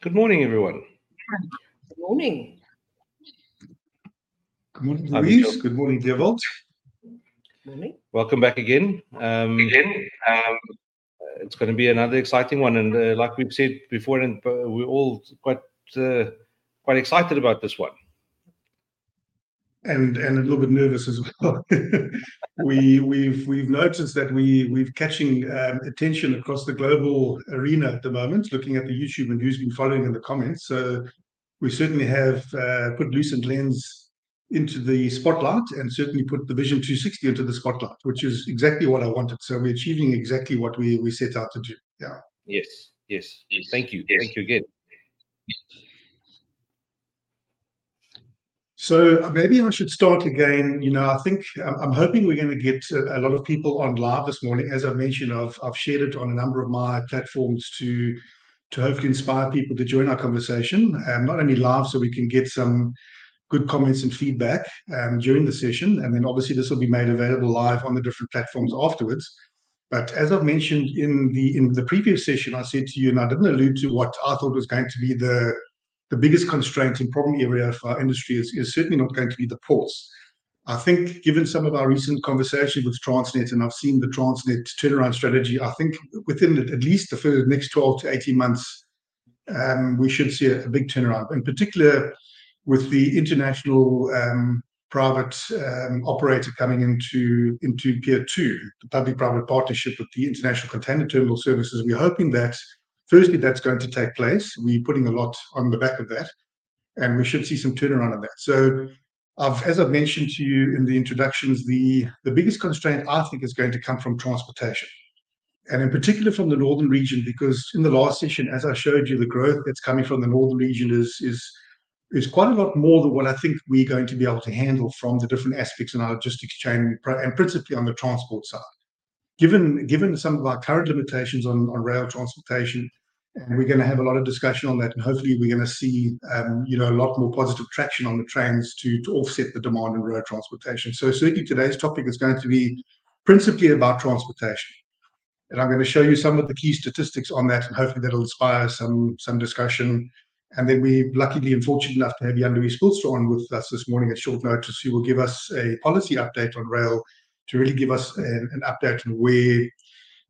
Good morning, everyone. Good morning. Good morning, Louise. Good morning, Dewald. Morning. Welcome back again. Um, it's going to be another exciting one, and uh, like we've said before, and uh, we're all quite uh, quite excited about this one. And and a little bit nervous as well. we we've we've noticed that we we've catching um, attention across the global arena at the moment, looking at the YouTube and who's been following in the comments. So we certainly have uh, put Lucentlands into the spotlight and certainly put the Vision 260 into the spotlight, which is exactly what I wanted. So we're achieving exactly what we we set out to do. Yeah. Yes, yes. Thank you. Yes. Thank you again. So uh, maybe I should start again. You know, I think I'm I'm hoping we're going to get a, a lot of people on live this morning. As I mentioned, I've I've shared it on a number of my platforms to to hopefully inspire people to join our conversation. Um, not only live, so we can get some good comments and feedback um, during the session, and then obviously this will be made available live on the different platforms afterwards. But as I've mentioned in the in the previous session, I said to you, and I didn't allude to what I thought was going to be the the biggest constraint and problem area for our industry is, is certainly not going to be the ports. I think, given some of our recent conversations with Transnet, and I've seen the Transnet turnaround strategy, I think within at least the first next 12 to 18 months, um, we should see a, a big turnaround. In particular, with the international um, private um, operator coming into into Pier Two, the public-private partnership with the International Container Terminal Services, we're hoping that firstly that's going to take place. We're putting a lot on the back of that, and we should see some turnaround on that. So, I've, as I've mentioned to you in the introductions, the the biggest constraint I think is going to come from transportation, and in particular from the northern region, because in the last session, as I showed you, the growth that's coming from the northern region is is is quite a lot more than what I think we're going to be able to handle from the different aspects in our logistics chain, and principally on the transport side given given some of our current limitations on, on rail transportation, and we're going to have a lot of discussion on that, and hopefully we're going to see um, you know a lot more positive traction on the trains to to offset the demand in road transportation. So certainly today's topic is going to be principally about transportation. And I'm going to show you some of the key statistics on that, and hopefully that'll inspire some some discussion. And then we're luckily and fortunate enough to have Jan Louis Spilstra on with us this morning at short notice, who will give us a policy update on rail to really give us an, an update on where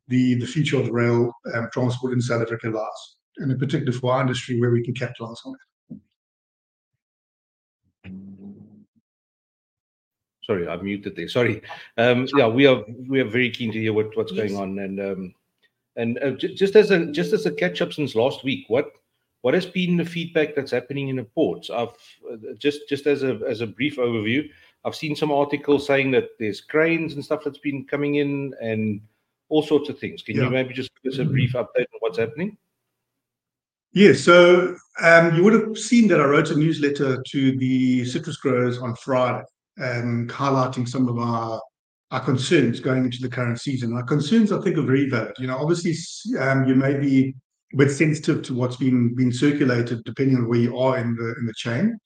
the, the future of the rail um, transport in South Africa lies, and in particular for our industry, where we can capitalize on it. Sorry, I muted there. Sorry. Um, yeah, we are we are very keen to hear what, what's going on, and um, and uh, j- just as a just as a catch up since last week, what what has been the feedback that's happening in the ports? I've uh, just just as a as a brief overview, I've seen some articles saying that there's cranes and stuff that's been coming in and all sorts of things. Can Yeah. you maybe just give us a brief update on what's happening? Yeah, so um, you would have seen that I wrote a newsletter to the citrus growers on Friday, um, highlighting some of our our concerns going into the current season. Our concerns, I think, are very valid. You know, obviously, um, you may be a bit sensitive to what's been been circulated, depending on where you are in the in the chain.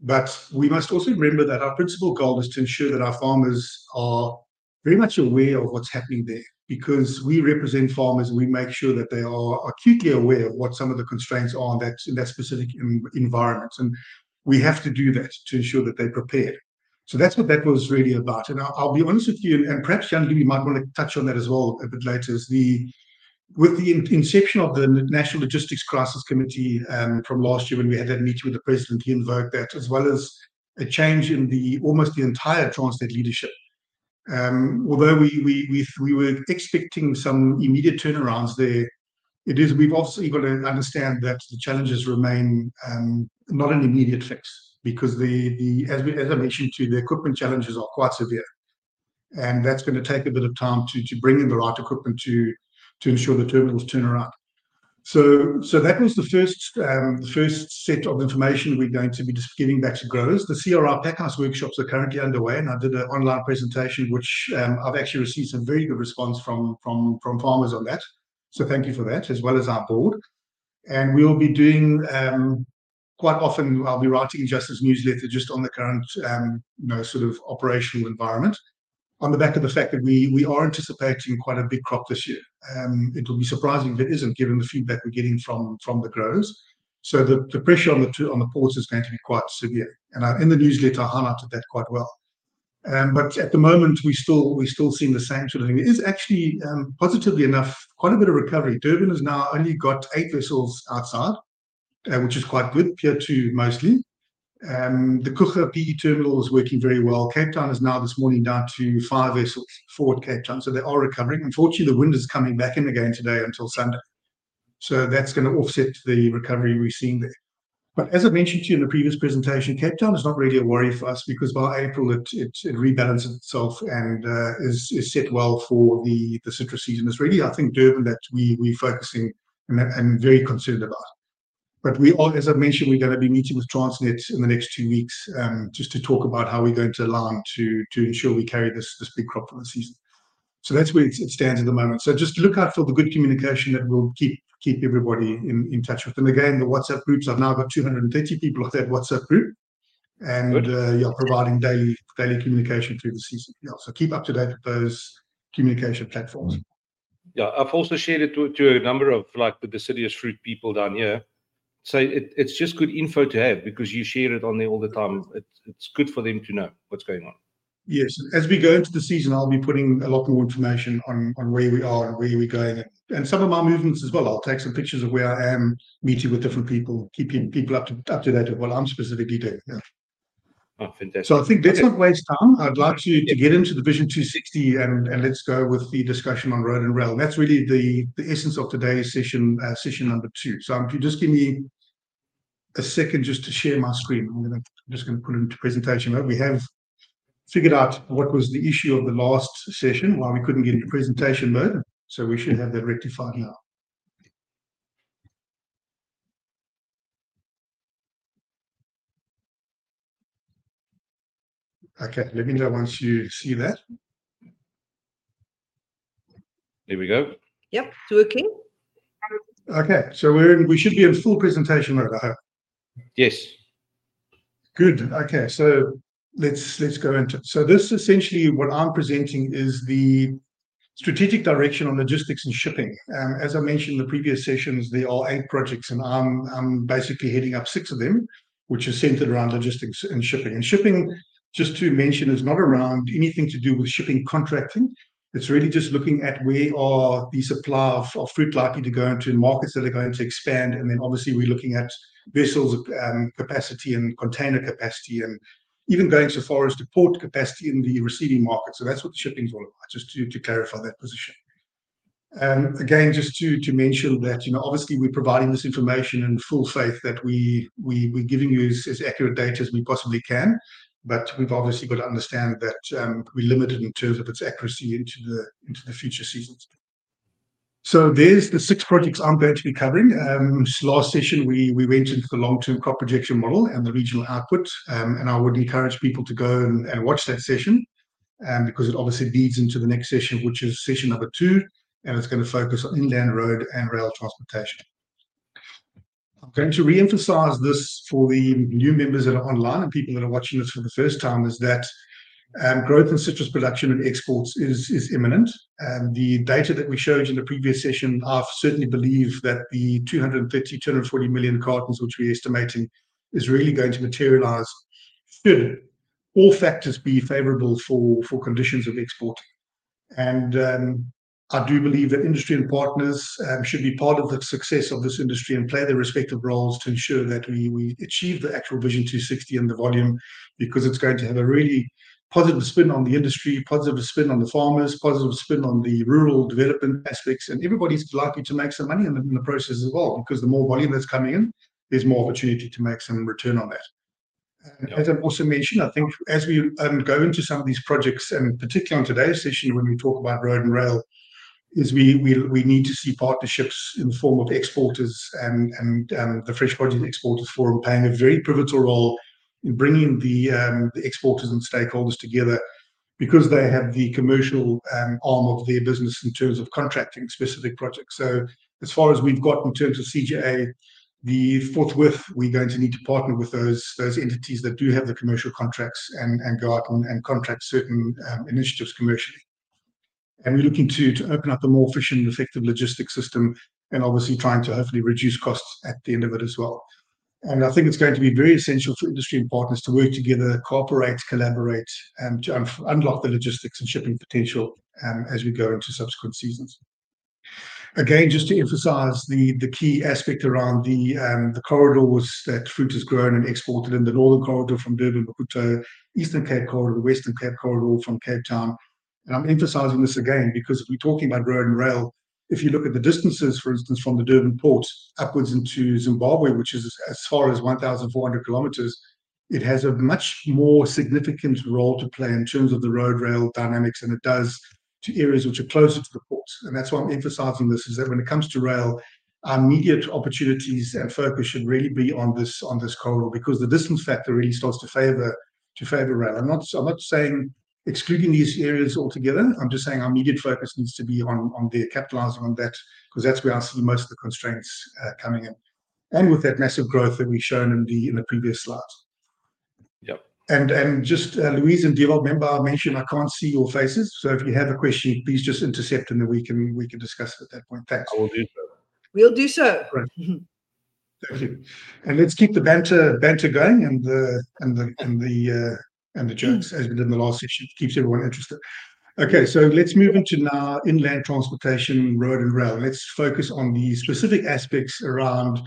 But we must also remember that our principal goal is to ensure that our farmers are very much aware of what's happening there because we represent farmers and we make sure that they are acutely aware of what some of the constraints are in that, in that specific en- environment. And we have to do that to ensure that they're prepared. So that's what that was really about. And I'll, I'll be honest with you, and, and perhaps Jan Louis might want to touch on that as well a bit later, is the with the in- inception of the National Logistics Crisis Committee um, from last year when we had that meeting with the president, he invoked that, as well as a change in the almost the entire Transnet leadership. Um, although we, we we we were expecting some immediate turnarounds there, it is we've also got to understand that the challenges remain um, not an immediate fix because the the as we as I mentioned to you, the equipment challenges are quite severe, and that's going to take a bit of time to to bring in the right equipment to to ensure the terminals turn around. So, so that was the first um, the first set of information we're going to be just giving back to growers. The CRI Packhouse workshops are currently underway, and I did an online presentation, which um, I've actually received some very good response from from from farmers on that. So, thank you for that, as well as our board. And we will be doing um, quite often. I'll be writing just this newsletter just on the current, um, you know, sort of operational environment. On the back of the fact that we we are anticipating quite a big crop this year. Um, it will be surprising if it isn't, given the feedback we're getting from from the growers. So the the pressure on the on the ports is going to be quite severe. And I, in the newsletter, I highlighted that quite well. Um, but at the moment, we're still seeing the same sort of thing. It is actually, um, positively enough, quite a bit of recovery. Durban has now only got eight vessels outside, uh, which is quite good, Pier 2 mostly. Um, the Coega PE terminal is working very well. Cape Town is now this morning down to five vessels for Cape Town, so they are recovering. Unfortunately, the wind is coming back in again today until Sunday. So that's going to offset the recovery we're seeing there. But as I mentioned to you in the previous presentation, Cape Town is not really a worry for us because by April it it rebalances itself and uh, is set well for the the citrus season. It's really, I think, Durban that we're focusing and very concerned about. But we are, as I mentioned, we're going to be meeting with Transnet in the next two weeks, um, just to talk about how we're going to align to to ensure we carry this this big crop for the season. So that's where it stands at the moment. So just look out for the good communication that we'll keep keep everybody in in touch with. And again, the WhatsApp groups, I've now got 230 people on that WhatsApp group. Good uh, Yeah, providing daily daily communication through the season. Yeah. Keep up to date with those communication platforms. Yeah. I've also shared it to a number of like the deciduous fruit people down here. So it, it's just good info to have because you share it on there all the time. It's good for them to know what's going on. Yes. As we go into the season, I'll be putting a lot more information on on where we are and where we're going, and some of my movements as well. I'll take some pictures of where I am meeting with different people, keeping people up to up to date with what I'm specifically doing. Yeah. Oh, fantastic. I think let's not waste time. I'd like to get into the Vision 260 and and let's go with the discussion on road and rail. That's really the the essence of today's session uh, session number two. So If you just give me a second just to share my screen. I'm just going to put it into presentation mode. We have figured out what was the issue of the last session, why we couldn't get into presentation mode. So we should have that rectified now. Okay. Let me know once you see that. There we go. Yep. It's working. Okay. So we're in, we should be in full presentation mode, I hope. Yes. Good. Okay. So let's let's go into it. So this essentially what I'm presenting is the strategic direction on logistics and shipping. Um, as I mentioned in the previous sessions, there are eight projects, and I'm I'm basically heading up six of them, which is centered around logistics and shipping. And shipping, just to mention, is not around anything to do with shipping contracting. It's really just looking at where are the supply of fruit likely to go into markets that are going to expand. And then obviously we're looking at vessels um, capacity and container capacity, and even going so far as to port capacity in the receiving market. So that's what the shipping is all about, just to to clarify that position. Um, again, just to to mention that you know, obviously we're providing this information in full faith that we're giving you as accurate data as we possibly can. But we've obviously got to understand that um, we're limited in terms of its accuracy into the into the future seasons. So there's the six projects I'm going to be covering. Um, last session, we went into the long-term crop projection model and the regional output. Um, and I would encourage people to go and watch that session, because it obviously leads into the next session, which is session number two, and it's going to focus on inland road and rail transportation. I'm going to reemphasize this for the new members that are online and people that are watching this for the first time, is that um, growth in citrus production and exports is is imminent. Um, the data that we showed in the previous session, I certainly believe that the 230, 240 million cartons, which we're estimating, is really going to materialize should all factors be favorable for for conditions of exporting. Um, I do believe that industry and partners um, should be part of the success of this industry and play their respective roles to ensure that we we achieve the actual Vision 260 and the volume, because it's going to have a really positive spin on the industry, positive spin on the farmers, positive spin on the rural development aspects, and everybody's likely to make some money in the process as well, because the more volume that's coming in, there's more opportunity to make some return on that. As I've also mentioned, I think as we um, go into some of these projects, and particularly on today's session when we talk about road and rail, is we we we need to see partnerships in the form of exporters and and um, the Fresh Produce Exporters Forum playing a very pivotal role in bringing the um, the exporters and stakeholders together because they have the commercial um, arm of their business in terms of contracting specific projects. So as far as we've got in terms of CGA, the forthwith we're going to need to partner with those those entities that do have the commercial contracts and and go out and, and contract certain um, initiatives commercially. And we're looking to to open up a more efficient, and effective logistics system, and obviously trying to hopefully reduce costs at the end of it as well. And I think it's going to be very essential for industry and partners to work together, cooperate, collaborate, and to un- unlock the logistics and shipping potential um, as we go into subsequent seasons. Again, just to emphasize the, the key aspect around the um, the corridors that fruit is grown and exported in the northern corridor from Durban, Maputo, Eastern Cape corridor, the Western Cape corridor from Cape Town. And I'm emphasizing this again because if we're talking about road and rail, if you look at the distances, for instance, from the Durban port upwards into Zimbabwe, which is as far as 1,400 kilometers, it has a much more significant role to play in terms of the road rail dynamics than it does to areas which are closer to the ports. And that's why I'm emphasizing this is that when it comes to rail, our immediate opportunities and focus should really be on this on this corridor because the distance factor really starts to favor to favor rail. I'm not I'm not saying excluding these areas altogether. I'm just saying our immediate focus needs to be on on there, capitalizing on that, because that's where I see most of the constraints uh, coming in, and with that massive growth that we've shown in the in the previous slides. Yep. And and just uh, Louise and Dewald, remember I mentioned I can't see your faces, so if you have a question, please just intercept and then we can we can discuss it at that point. Thanks. I will do so. We'll do so. Thank you. And let's keep the banter banter going and the and the and the uh, and the jokes as we did in the last session. Keeps everyone interested. Okay, so let's move into now inland transportation, road and rail. Let's focus on the specific aspects around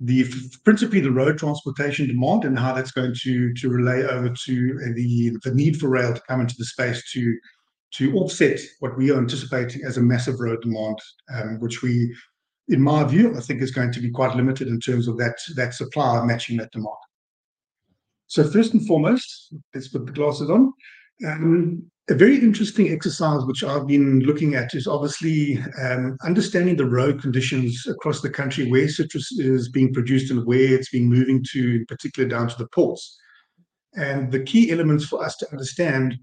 the principally the road transportation demand and how that's going to to relay over to the the need for rail to come into the space to to offset what we are anticipating as a massive road demand, um, which we, in my view, I think is going to be quite limited in terms of that that supply matching that demand. So first and foremost, let's put the glasses on. Um, a very interesting exercise which I've been looking at is obviously um, understanding the road conditions across the country where citrus is being produced and where it's being moving to, in particular down to the ports. And the key elements for us to understand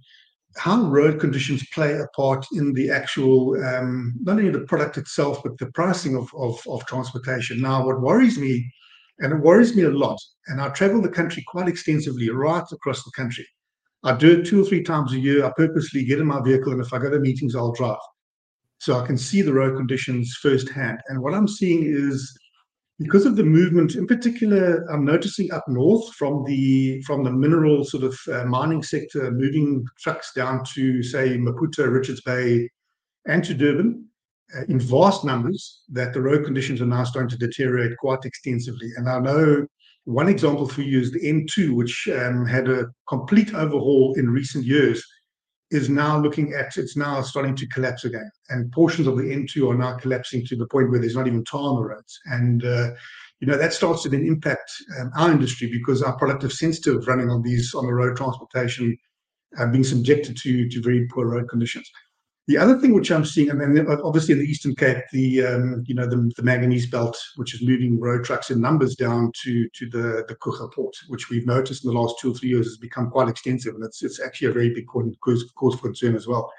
how road conditions play a part in the actual, um, not only the product itself, but the pricing of, of, of transportation. Now, what worries me and it worries me a lot. And I travel the country quite extensively, right across the country. I do it two or three times a year. I purposely get in my vehicle, and if I go to meetings, I'll drive. So I can see the road conditions firsthand. And what I'm seeing is because of the movement, in particular, I'm noticing up north from the from the mineral sort of uh, mining sector, moving trucks down to say Maputo, Richards Bay, and to Durban uh, in vast numbers that the road conditions are now starting to deteriorate quite extensively. And I know one example for you is the N2, which um, had a complete overhaul in recent years, is now looking at it's now starting to collapse again. And portions of the N2 are now collapsing to the point where there's not even tar on the roads. And uh, you know that starts to then impact um, our industry because our product is sensitive running on these on the road transportation, uh, being subjected to to very poor road conditions. The other thing which I'm seeing, and then obviously in the Eastern Cape, the um, you know the, the manganese belt, which is moving road trucks in numbers down to to the the Coega port, which we've noticed in the last two or three years has become quite extensive, and it's it's actually a very big cause, cause for concern as well.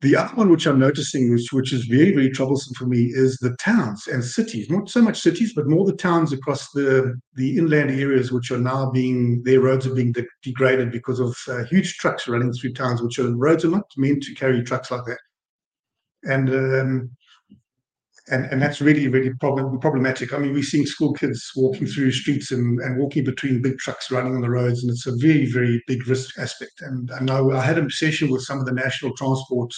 The other one which I'm noticing, which, which is very, very troublesome for me, is the towns and cities. Not so much cities, but more the towns across the, the inland areas, which are now being, their roads are being de- degraded because of uh, huge trucks running through towns, which are roads are not meant to carry trucks like that. And um, and and that's really really problem, problematic. I mean, we're seeing school kids walking through streets and, and walking between big trucks running on the roads, and it's a very very big risk aspect. And I know I had a session with some of the national transport,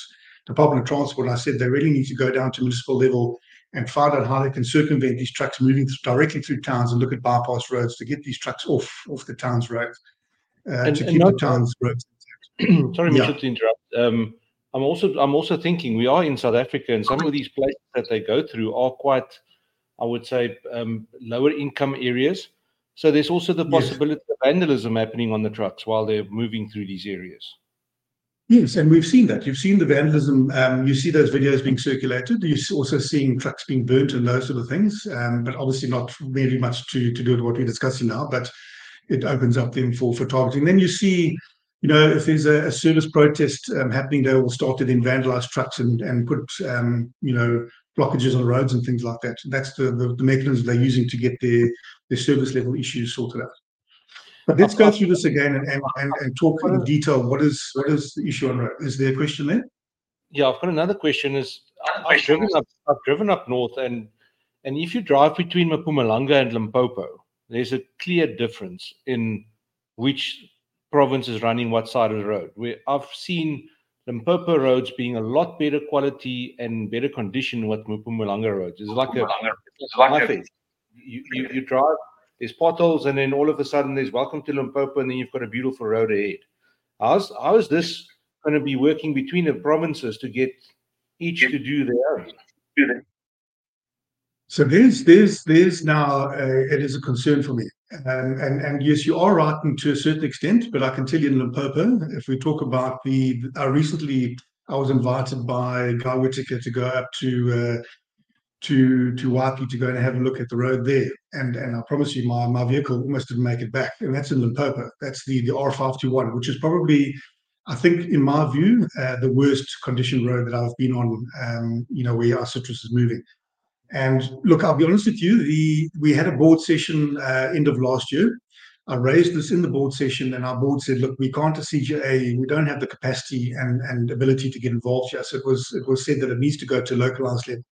Department of Transport. I said they really need to go down to municipal level and find out how they can circumvent these trucks moving directly through towns and look at bypass roads to get these trucks off off the town's roads uh, and, to and keep the town's roads. Sorry, yeah. Mitchell, to interrupt. Um, I'm also I'm also thinking we are in South Africa, and some of these places that they go through are quite, I would say, um, lower income areas. So there's also the possibility yes. of vandalism happening on the trucks while they're moving through these areas. Yes, and we've seen that. You've seen the vandalism. Um, you see those videos being circulated. You're also seeing trucks being burnt and those sort of things. Um, but obviously not really much to to do with what we're discussing now. But it opens up them for for targeting. Then you see you know, if there's a, a service protest um, happening, they will start to then vandalize trucks and, and put, um, you know, blockages on the roads and things like that. That's the, the, the mechanism they're using to get their, their service level issues sorted out. But let's go through this again and, and, and, and talk in detail. What is what is the issue on road? Is there a question there? Yeah, I've got another question. Is I've driven up I've driven up north and and if you drive between Mpumalanga and Limpopo, there's a clear difference in which province is running what side of the road. Where I've seen Limpopo roads being a lot better quality and better condition with Mpumalanga roads. It's like a, it's like a you, you, you drive, there's potholes, and then all of a sudden there's welcome to Limpopo, and then you've got a beautiful road ahead. How's, how is this going to be working between the provinces to get each to do their own? So there's there's there's now uh, it is a concern for me, um, and and yes, you are right to a certain extent, but I can tell you in Limpopo, if we talk about the, I recently I was invited by Guy Whitaker to go up to uh, to to Weipe to go and have a look at the road there, and and I promise you, my my vehicle almost didn't make it back, and that's in Limpopo. That's the the R521, which is probably I think, in my view, uh, the worst condition road that I've been on, um, you know, where our citrus is moving. And look, I'll be honest with you, the we had a board session uh, end of last year. I raised this in the board session, and our board said, "Look, we can't a CGA. We don't have the capacity and, and ability to get involved here." So it was it was said that it needs to go to localized level.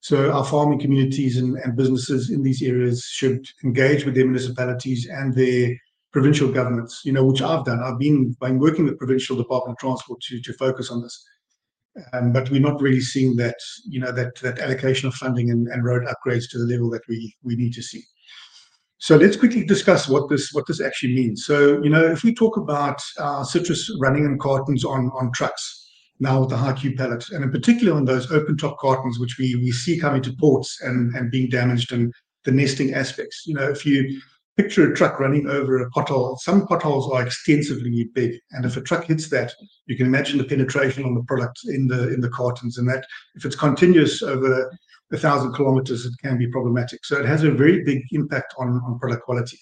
So our farming communities and, and businesses in these areas should engage with their municipalities and their provincial governments. You know, which I've done. I've been been working with provincial Department of Transport to to focus on this. Um, but we're not really seeing that, you know, that that allocation of funding and, and road upgrades to the level that we we need to see. So let's quickly discuss what this what this actually means. So, you know, if we talk about uh, citrus running in cartons on on trucks now with the high Q pallet, and in particular on those open top cartons, which we we see coming to ports and and being damaged and the nesting aspects. You know, if you picture a truck running over a pothole. Some potholes are extensively big, and if a truck hits that, you can imagine the penetration on the product in the in the cartons. And that, if it's continuous over a thousand kilometers, it can be problematic. So it has a very big impact on on product quality,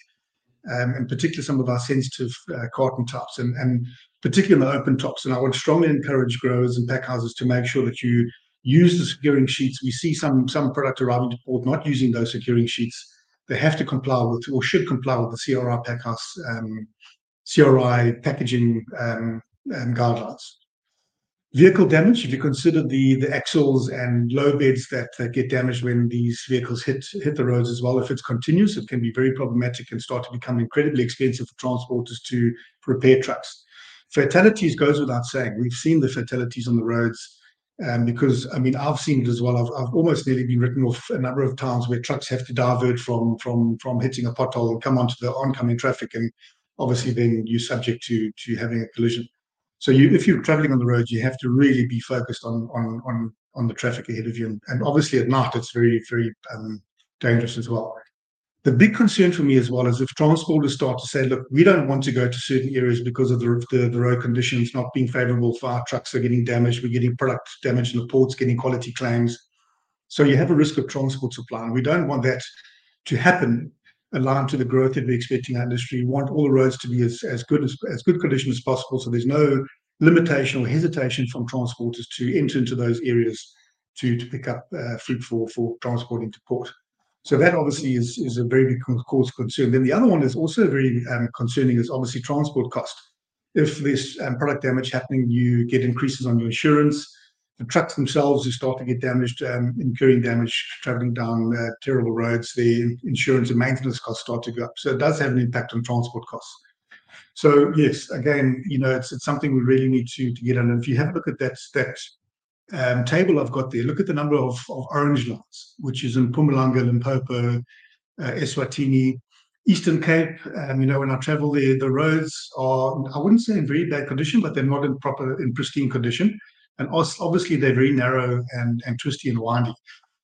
um, and particularly some of our sensitive uh, carton and and particularly in the open tops. And I would strongly encourage growers and pack houses to make sure that you use the securing sheets. We see some some product arriving to port not using those securing sheets they have to comply with or should comply with the CRI Packhouse um, CRI packaging um, um, guidelines. Vehicle damage, if you consider the the axles and low beds that, get damaged when these vehicles hit hit the roads as well, if it's continuous, it can be very problematic and start to become incredibly expensive for transporters to repair trucks. Fatalities goes without saying. We've seen the fatalities on the roads um, because I mean I've seen it as well. I've, I've almost nearly been written off a number of times where trucks have to divert from from from hitting a pothole and come onto the oncoming traffic, and obviously then you're subject to to having a collision. So you, if you're traveling on the road, you have to really be focused on on on on the traffic ahead of you, and, and obviously at night it's very very um, dangerous as well. The big concern for me as well is if transporters start to say, look, we don't want to go to certain areas because of the, the, the road conditions not being favorable for our trucks are getting damaged, we're getting product damage in the ports, getting quality claims. So you have a risk of transport supply. And we don't want that to happen aligned to the growth that we're expecting our industry. We want all the roads to be as, as good as, as good condition as possible. So there's no limitation or hesitation from transporters to enter into those areas to, to pick up uh, fruit for, for transporting to port. So that obviously is, is a very big cause concern. Then the other one is also very um, concerning is obviously transport cost. If there's um, product damage happening, you get increases on your insurance. The trucks themselves who start to get damaged, um, incurring damage, traveling down uh, terrible roads, the insurance and maintenance costs start to go up. So it does have an impact on transport costs. So yes, again, you know, it's, it's something we really need to, to get on. And if you have a look at that, that um, table I've got there, look at the number of, of orange lines, which is in Mpumalanga, Limpopo, uh, Eswatini, Eastern Cape. Um, you know, when I travel there, the roads are, I wouldn't say in very bad condition, but they're not in proper, in pristine condition. And obviously, they're very narrow and, and twisty and windy.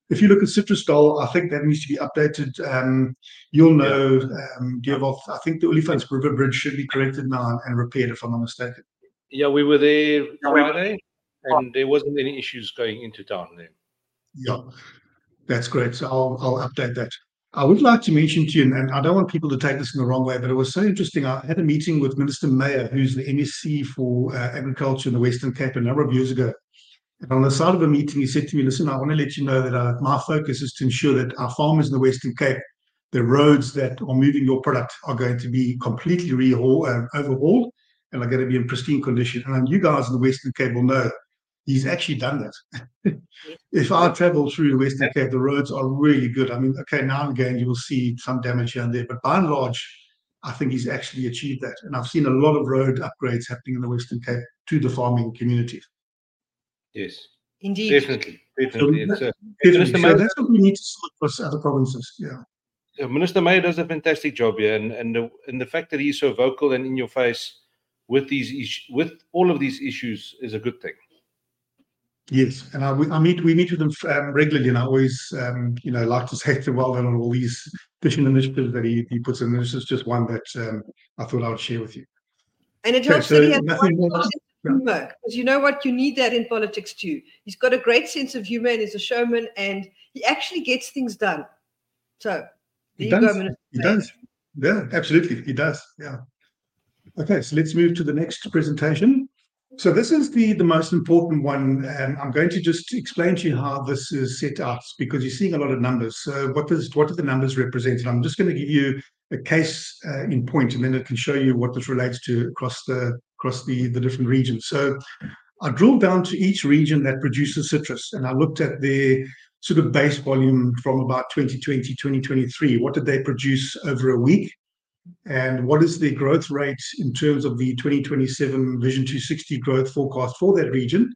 If you look at Citrus Citrusdal, I think that needs to be updated. Um, you'll know, um, Dewald, I think the Olifants River Bridge should be corrected now and repaired, if I'm not mistaken. Yeah, we were there Friday and there wasn't any issues going into town then. Yeah, that's great. So I'll I'll update that. I would like to mention to you, and I don't want people to take this in the wrong way, but it was so interesting. I had a meeting with Minister Meyer, who's the MEC for uh, agriculture in the Western Cape, a number of years ago. And on the side of a meeting, he said to me, "Listen, I want to let you know that uh, my focus is to ensure that our farmers in the Western Cape, the roads that are moving your product, are going to be completely rehaul, uh, overhauled and are going to be in pristine condition. And you guys in the Western Cape will know he's actually done that. if I travel through the Western Cape, the roads are really good. I mean, okay, now and again you will see some damage here and there, but by and large, I think he's actually achieved that. And I've seen a lot of road upgrades happening in the Western Cape to the farming community. Yes. Indeed. Definitely. Definitely. So, It's a, Definitely. Mr. So that's what we need to sort across other provinces. Yeah. Yeah, Minister Meyer does a fantastic job here, and and the, and the fact that he's so vocal and in your face with these issues, with all of these issues, is a good thing. Yes, and I, I meet we meet with them um, regularly, and I always um, you know like to say to well done on all these fishing initiatives that he, he puts in. This is just one that um, I thought I would share with you. And it Okay, helps so that he has nothing more- sense of humor. Because you know what? You need that in politics too. He's got a great sense of humor and is a showman and he actually gets things done. So there He you does. go, He does. Yeah, absolutely. He does. Yeah. Okay, so let's move to the next presentation. So this is the the most important one. and I'm going to just explain to you how this is set out because you're seeing a lot of numbers. So what does what do the numbers represent? And I'm just going to give you a case uh, in point, and then it can show you what this relates to across the across the the different regions. So I drilled down to each region that produces citrus, and I looked at their sort of base volume from about 2020, 2023. What did they produce over a week? And what is the growth rate in terms of the 2027 Vision 260 growth forecast for that region?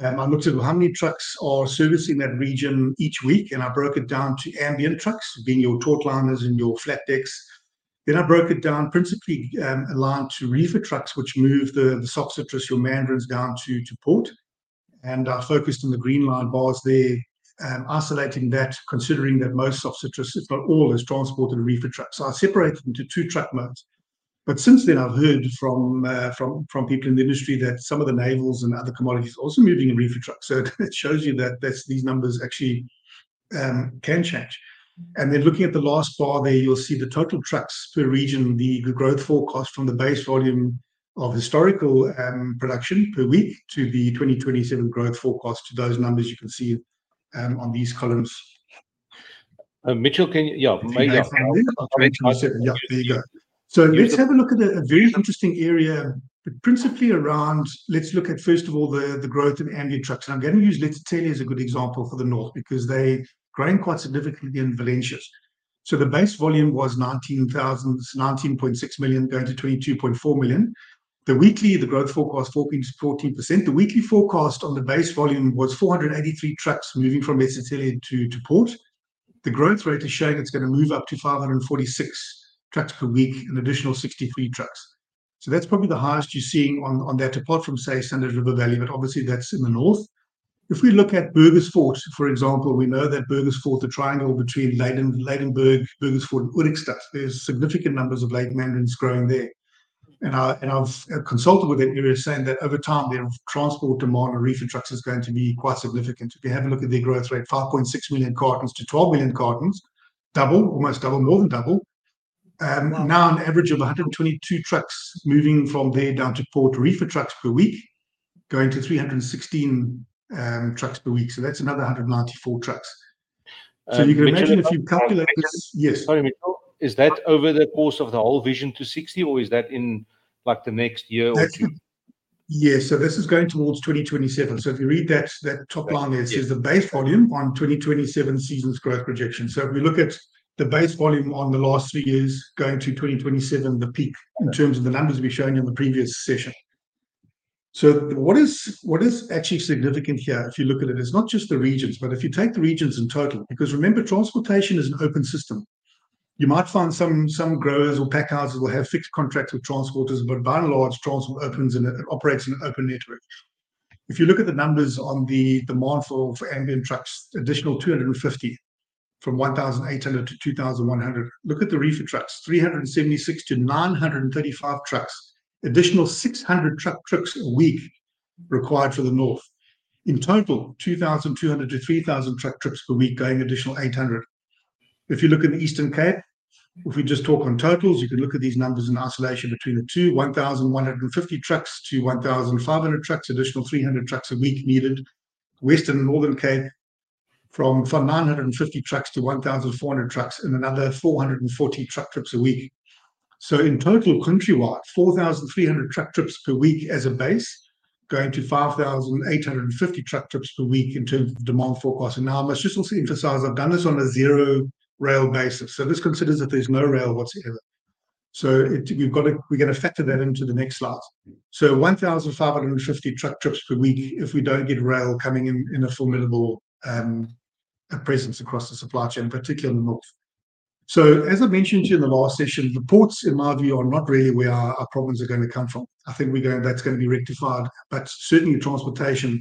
Um, I looked at how many trucks are servicing that region each week, and I broke it down to ambient trucks, being your taut liners and your flat decks. Then I broke it down principally um, aligned to reefer trucks, which move the, the soft citrus, your mandarins, down to, to port. And I focused on the green line bars there, um, isolating that, considering that most soft citrus, if not all, is transported in reefer trucks. So I separated into two truck modes. But since then, I've heard from uh, from from people in the industry that some of the navels and other commodities are also moving in reefer trucks. So it shows you that that's, these numbers actually um, can change. And then looking at the last bar there, you'll see the total trucks per region, the growth forecast from the base volume of historical um, production per week to the 2027 growth forecast to those numbers you can see um, on these columns. Uh, Mitchell, can you? Yeah, If you maybe. have from there, 2027. Yeah, there you go. So let's have a look at a, a very interesting area, but principally around, let's look at first of all the, the growth in ambient trucks. And I'm going to use Letsitele as a good example for the north because they growing quite significantly in Valencias. So the base volume was 19,000, 19.6 million going to 22.4 million. The weekly, the growth forecast 14 14%. The weekly forecast on the base volume was 483 trucks moving from Letsitele to, to port. The growth rate is showing it's going to move up to 546 trucks per week, an additional 63 trucks. So that's probably the highest you're seeing on, on that, apart from, say, Sundays River Valley, but obviously that's in the north. If we look at Burgersfort, for example, we know that Burgersfort, the triangle between Leiden, Lydenburg, Burgersfort, and Ohrigstad, there's significant numbers of late mandarins growing there. And, I, and I've consulted with that area saying that over time, their transport demand on reefer trucks is going to be quite significant. If you have a look at their growth rate, 5.6 million cartons to 12 million cartons, double, almost double, more than double. Um, Wow. Now, an average of 122 trucks moving from there down to port, reefer trucks per week, going to 316 um, trucks per week. So that's another 194 trucks. So Um, you can imagine if if you calculate Mitchell, this, yes. Sorry, Mitchell. Is that over the course of the whole Vision 260, or is that in like the next year or That's- two? Yes, so this is going towards 2027. So if you read that that top line there, it Yes. says the base volume on 2027 seasons growth projection. So if we look at the base volume on the last three years going to 2027, the peak in terms of the numbers we showing you in the previous session. So what is what is actually significant here, if you look at it, is not just the regions, but if you take the regions in total, because remember, transportation is an open system. You might find some some growers or pack houses will have fixed contracts with transporters, but by and large, transport opens and operates in an open network. If you look at the numbers on the demand for, for ambient trucks, additional 250 from 1,800 to 2,100. Look at the reefer trucks, 376 to 935 trucks, additional 600 truck trips a week required for the north. In total, 2,200 to 3,000 truck trips per week, going additional 800. If you look in the Eastern Cape, if we just talk on totals, you can look at these numbers in isolation between the two 1,150 trucks to 1,500 trucks, additional 300 trucks a week needed Western and Northern Cape from, from 950 trucks to 1,400 trucks and another 440 truck trips a week. So in total, countrywide, 4,300 truck trips per week as a base, going to 5,850 truck trips per week in terms of demand forecast. And now I must just also emphasize, I've done this on a zero rail basis. So this considers that there's no rail whatsoever. So it, we've got to, we're going to factor that into the next slide. So 1,550 truck trips per week if we don't get rail coming in in a formidable um, presence across the supply chain, particularly in the north. So as I mentioned to you in the last session, the ports, in my view, are not really where our, our problems are going to come from. I think we're going that's going to be rectified, but certainly transportation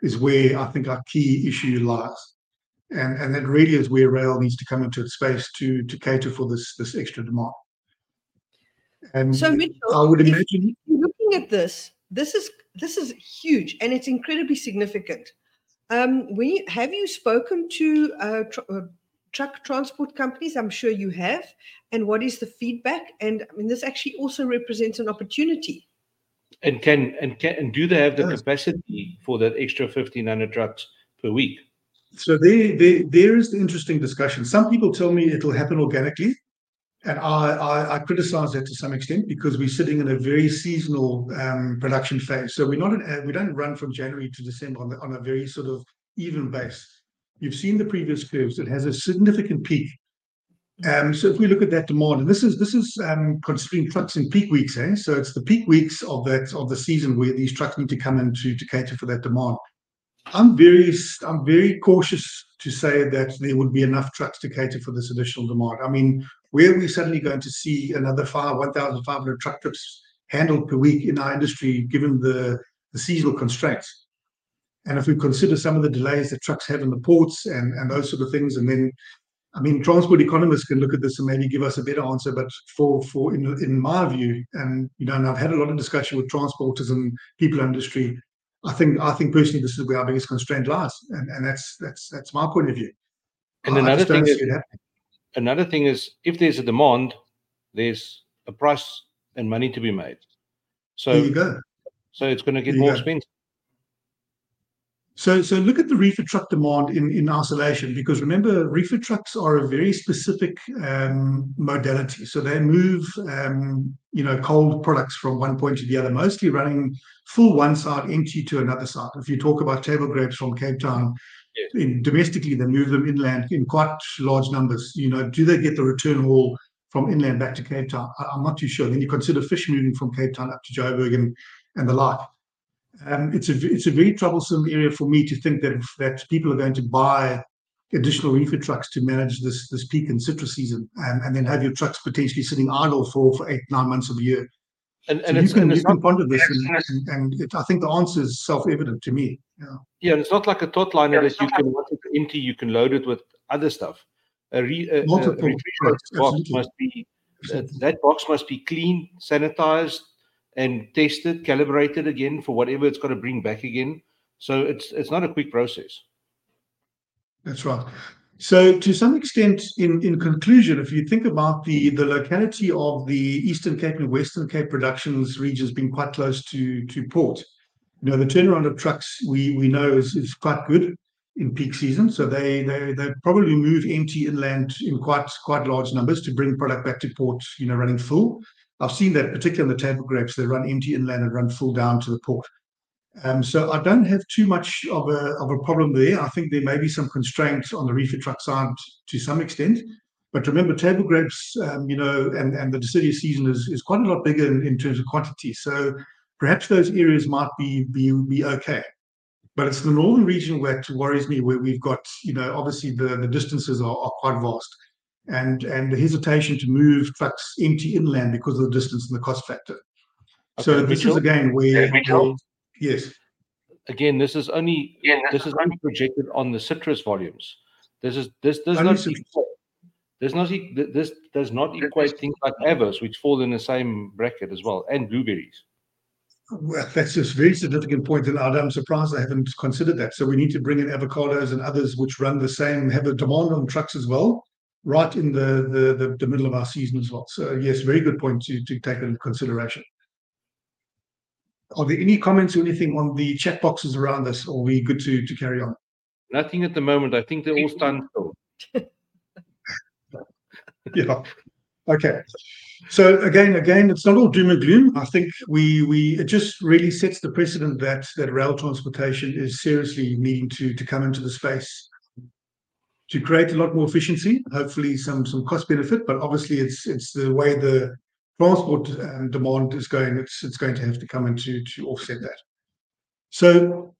is where I think our key issue lies. And, and that really is where rail needs to come into its space to to cater for this this extra demand. And so Mitchell, I would imagine looking at this, this is this is huge and it's incredibly significant. Um, when you, have you spoken to uh, tr- uh, truck transport companies? I'm sure you have. And what is the feedback? And I mean, this actually also represents an opportunity. And can and can and do they have the yes. capacity for that extra 1,500 trucks per week? So there, there, there is the interesting discussion. Some people tell me it'll happen organically, and I, I, I criticize that to some extent because we're sitting in a very seasonal um, production phase. So we're not an, we don't run from January to December on, the, on a very sort of even base. You've seen the previous curves; it has a significant peak. Um, so if we look at that demand, and this is this is um, considering trucks in peak weeks, eh? So it's the peak weeks of that of the season where these trucks need to come in to, to cater for that demand. I'm very I'm very cautious to say that there would be enough trucks to cater for this additional demand. I mean, where are we suddenly going to see another five 1,500 truck trips handled per week in our industry, given the, the seasonal constraints? And if we consider some of the delays that trucks have in the ports and, and those sort of things, and then I mean, transport economists can look at this and maybe give us a better answer. But for for in in my view, and you know, and I've had a lot of discussion with transporters and people in industry. I think I think personally this is where our biggest constraint lies, and, and that's that's that's my point of view. And another thing is, another thing is if there's a demand, there's a price and money to be made. So there you go. So it's going to get more expensive. So, so look at the reefer truck demand in, in isolation, because remember, reefer trucks are a very specific um, modality. So they move, um, you know, cold products from one point to the other, mostly running full one side, empty to another side. If you talk about table grapes from Cape Town, yes. in, domestically they move them inland in quite large numbers. You know, do they get the return haul from inland back to Cape Town? I, am not too sure. Then you consider fish moving from Cape Town up to Joburg and, and the like um, it's a it's a very troublesome area for me to think that that people are going to buy additional reefer trucks to manage this this peak in citrus season, and, and then have your trucks potentially sitting idle for, for eight nine months of the year. And, and so you can, you can ponder this, and, and, and it, I think the answer is self evident to me. Yeah. yeah, it's not like a taut liner that you can once it's empty, you can load it with other stuff. A, re, a, Multiple a box must be uh, that box must be clean, sanitized, and test it, calibrate it again for whatever it's got to bring back again. So it's it's not a quick process. That's right. So to some extent, in, in conclusion, if you think about the, the locality of the Eastern Cape and Western Cape productions regions being quite close to, to port, you know, the turnaround of trucks we, we know is, is quite good in peak season. So they, they they probably move empty inland in quite quite large numbers to bring product back to port, you know, running full. I've seen that particularly in the table grapes, they run empty inland and run full down to the port. Um, so I don't have too much of a of a problem there. I think there may be some constraints on the reefer truck side to some extent. But remember, table grapes, um, you know, and, and the deciduous season is, is quite a lot bigger in, in terms of quantity. So perhaps those areas might be be be okay. But it's the northern region where worries me, where we've got, you know, obviously the, the distances are, are quite vast and and the hesitation to move trucks empty inland because of the distance and the cost factor. Okay, so this is again where, where yes. Again, this is only yeah, this is only projected on the citrus volumes. This is this does only not equate, does not this does not equate things like avos, which fall in the same bracket as well, and blueberries. Well, that's a very significant point, and I'm surprised I haven't considered that. So we need to bring in avocados and others which run the same, have a demand on trucks as well right in the, the, the, the, middle of our season as well. So yes, very good point to, to take into consideration. are there any comments or anything on the chat boxes around this, or are we good to to carry on? Nothing at the moment. I think they're all stunned still. yeah. Okay. So again, again, it's not all doom and gloom. I think we we it just really sets the precedent that that rail transportation is seriously needing to to come into the space to create a lot more efficiency, hopefully some some cost benefit, but obviously it's it's the way the transport um, demand is going, it's it's going to have to come in to to offset that. So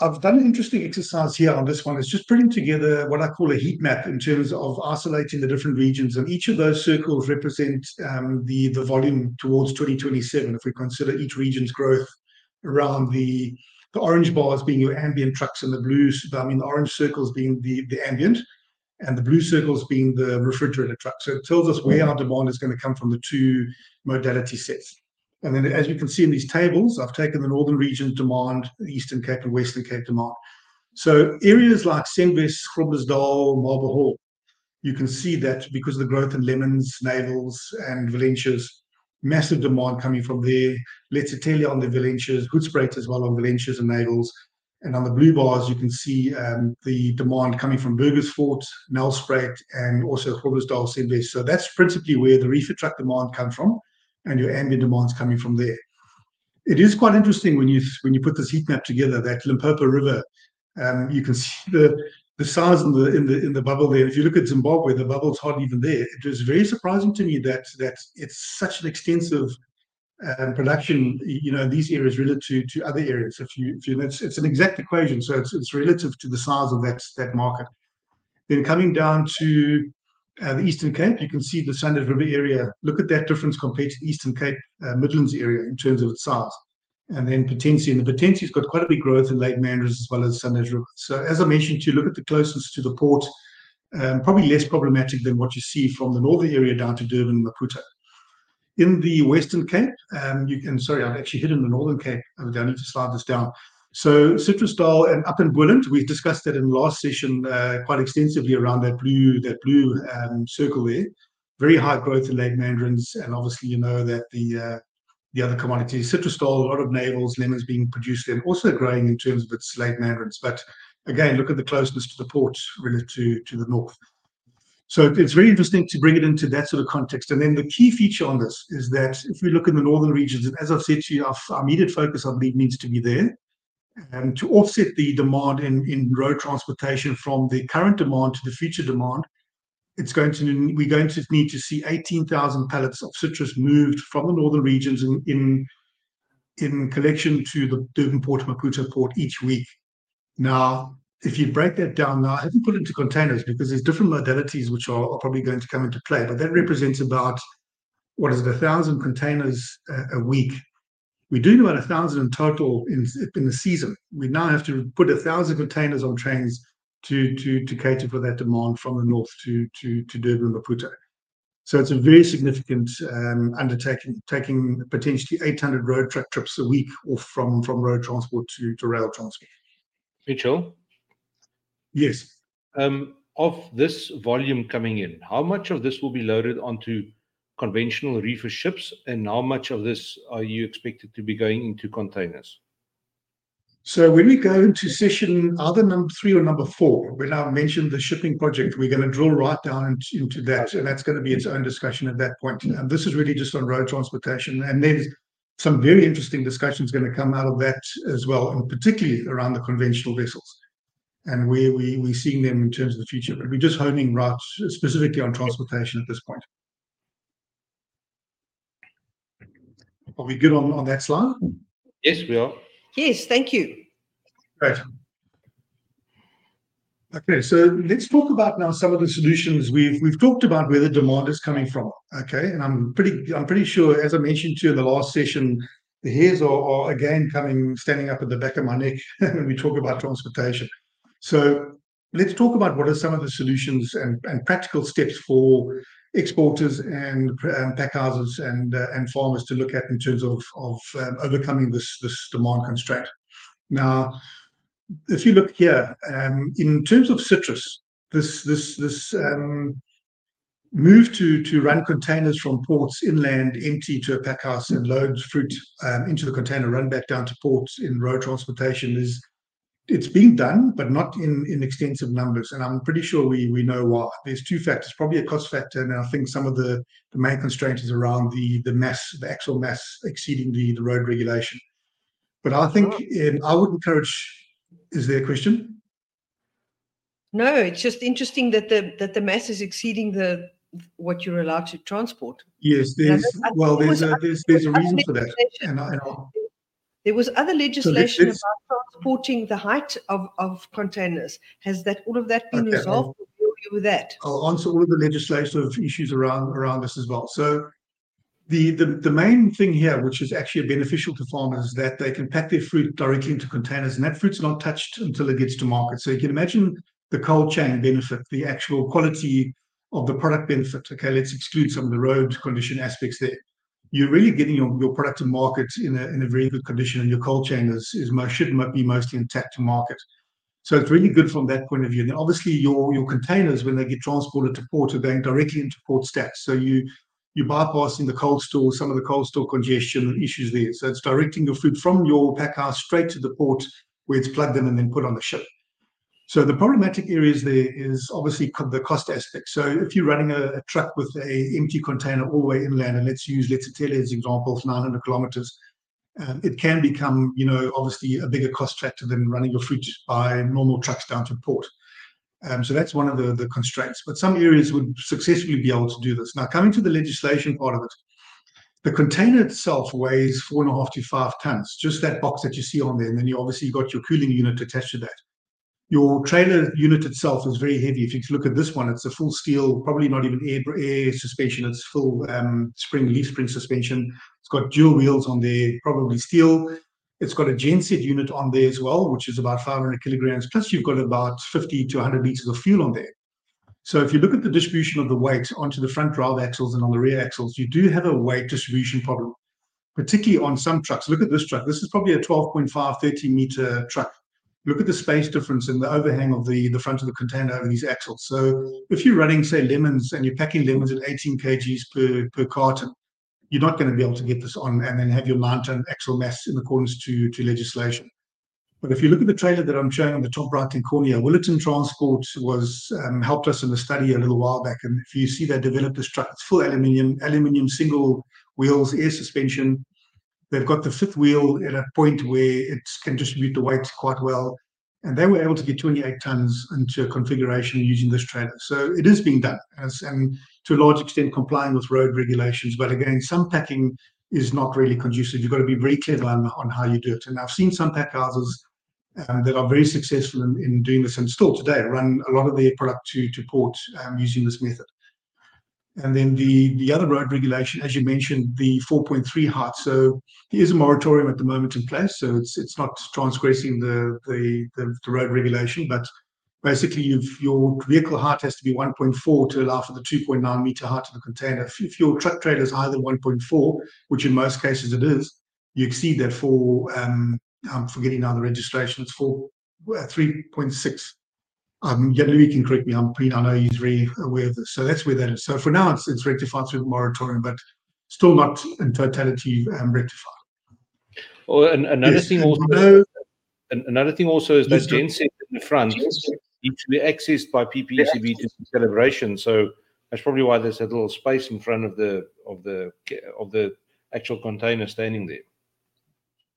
I've done an interesting exercise here on this one. It's just putting together what I call a heat map in terms of isolating the different regions, and each of those circles represent um, the the volume towards 2027. If we consider each region's growth around the the orange bars being your ambient trucks, and the blues, I mean, the orange circles being the the ambient, and the blue circles being the refrigerator truck. So it tells us where our demand is going to come from the two modality sets. And then as you can see in these tables, I've taken the Northern region demand, Eastern Cape and Western Cape demand. So areas like Senwes, Groblersdal, Marble Hall, you can see that because of the growth in lemons, navels, and Valencias, massive demand coming from there. Letsitele on the Valencias, Hoedspruit as well on Valencias and navels. And on the blue bars, you can see um, the demand coming from Burgersfort, Nelspruit, and also Groblersdal, Senwes. So that's principally where the reefer truck demand comes from and your ambient demand's coming from there. It is quite interesting when you when you put this heat map together that Limpopo River, um, you can see the the size in the in the in the bubble there. If you look at Zimbabwe, the bubble's hardly even there. It was very surprising to me that that it's such an extensive um, production, you know, in these areas relative to, to other areas. If you if you it's, it's an exact equation, so it's it's relative to the size of that that market. Then coming down to uh, the Eastern Cape, you can see the Sundays River area. Look at that difference compared to the Eastern Cape uh, Midlands area in terms of its size. And then Patensie, and the Patensie's got quite a big growth in late mandarins as well as Sundays River. So as I mentioned to you, look at the closest to the port, um, probably less problematic than what you see from the northern area down to Durban and Maputo. In the Western Cape, um, you can, sorry, I've actually hidden the Northern Cape. I need to slide this down. So Citrusdal and up in Boland, we discussed that in the last session uh, quite extensively around that blue that blue um, circle there. Very high growth in late mandarins, and obviously you know that the uh, the other commodities, Citrusdal, a lot of navels, lemons being produced there, also growing in terms of its late mandarins. But again, look at the closeness to the port relative to, to the north. So it's very interesting to bring it into that sort of context. And then the key feature on this is that if we look in the northern regions, and as I've said to you, our, our immediate focus, I believe, needs to be there um, to offset the demand in, in road transportation from the current demand to the future demand, it's going to we're going to need to see 18,000 pallets of citrus moved from the northern regions in in, in collection to the Durban Port Maputo Port each week. Now, if you break that down now, I haven't put it into containers because there's different modalities which are, are probably going to come into play, but that represents about what is it, a thousand containers a, a week we're doing about a thousand in total in in the season. We now have to put a thousand containers on trains to to to cater for that demand from the north to to to Durban Maputo. So it's a very significant um, undertaking, taking potentially 800 road truck trips a week off from from road transport to to rail transport. Mitchell. Yes. Um, of this volume coming in, how much of this will be loaded onto conventional reefer ships, and how much of this are you expected to be going into containers? So when we go into session either number three or number four, when I mentioned the shipping project, we're going to drill right down into, that, and that's going to be its own discussion at that point. And this is really just on road transportation, and there's some very interesting discussions going to come out of that as well, and particularly around the conventional vessels and where we we're seeing them in terms of the future. But we're just honing right specifically on transportation at this point. Are we good on, on that slide? Yes, we are. Yes, thank you. Great. Okay, so let's talk about now some of the solutions we've we've talked about where the demand is coming from. Okay, and I'm pretty I'm pretty sure, as I mentioned to you in the last session, the hairs are, are again coming standing up at the back of my neck when we talk about transportation. So let's talk about what are some of the solutions and, and practical steps for exporters and um, pack houses and uh, and farmers to look at in terms of of um, overcoming this this demand constraint. Now, if you look here, um, in terms of citrus, this this this um, move to to run containers from ports inland empty to a pack house and load fruit um, into the container, run back down to ports in road transportation is it's being done, but not in in extensive numbers. And I'm pretty sure we we know why. There's two factors, probably a cost factor, and I think some of the the main constraint is around the the mass, the actual mass exceeding the the road regulation. But I think um, I would encourage. Is there a question? No, it's just interesting that the that the mass is exceeding the what you're allowed to transport. Yes, there's well, there's a there's there's a reason for that, and, I, and there was other legislation so about transporting the height of, of containers. Has that all of that been okay, resolved? I'll, with that? I'll answer all of the legislative issues around around this as well. So the, the the main thing here, which is actually beneficial to farmers, is that they can pack their fruit directly into containers, and that fruit's not touched until it gets to market. So you can imagine the cold chain benefit, the actual quality of the product benefit. Okay, let's exclude some of the road condition aspects there. You're really getting your, your product to market in a, in a very good condition, and your cold chain is, is most, should be mostly intact to market. So it's really good from that point of view. And obviously your your containers, when they get transported to port, are going directly into port stacks. So you you're bypassing the cold store, some of the cold store congestion and issues there. So it's directing your food from your pack house straight to the port where it's plugged in and then put on the ship. So the problematic areas there is obviously the cost aspect. So if you're running a, a truck with a empty container all the way inland, and let's use let's Letsitele as example, 900 kilometers, um, it can become, you know, obviously a bigger cost factor than running your fruit by normal trucks down to port. Um, so that's one of the, the constraints. But some areas would successfully be able to do this. Now, coming to the legislation part of it, the container itself weighs four and a half to five tons, just that box that you see on there. And then you obviously got your cooling unit attached to that your trailer unit itself is very heavy. If you look at this one, it's a full steel, probably not even air, air suspension. It's full um, spring leaf spring suspension. It's got dual wheels on there, probably steel. It's got a genset unit on there as well, which is about 500 kilograms. Plus, you've got about 50 to 100 liters of fuel on there. So if you look at the distribution of the weight onto the front drive axles and on the rear axles, you do have a weight distribution problem, particularly on some trucks. Look at this truck. This is probably a 12.5, 30 meter truck look at the space difference in the overhang of the, the front of the container over these axles. So if you're running, say, lemons and you're packing lemons at 18 kgs per, per carton, you're not going to be able to get this on and then have your ton axle mass in accordance to, to legislation. But if you look at the trailer that I'm showing on the top right hand corner Willerton Transport was um, helped us in the study a little while back. And if you see they developed this truck, it's full aluminium, aluminium single wheels, air suspension, They've got the fifth wheel at a point where it can distribute the weight quite well. And they were able to get 28 tons into a configuration using this trailer. So it is being done as, and to a large extent complying with road regulations. But again, some packing is not really conducive. You've got to be very clever on, on how you do it. And I've seen some pack houses um, that are very successful in, in doing this and still today run a lot of their product to, to port um, using this method. And then the, the other road regulation, as you mentioned, the 4.3 height. So there is a moratorium at the moment in place. So it's it's not transgressing the the, the, the road regulation, but basically your vehicle height has to be 1.4 to allow for the 2.9 meter height of the container. If, if your truck trailer is higher than 1.4, which in most cases it is, you exceed that for um, I'm forgetting now the registration. It's for uh, 3.6 um, Louis can correct me. I'm pretty, I know he's very aware of this. So that's where that is. So for now, it's, it's rectified through the moratorium, but still not in totality um, rectified. Oh, and another yes, thing also, no, another thing also is that genset in the front needs to be accessed by PPECB to calibration. So that's probably why there's a little space in front of the of the of the actual container standing there.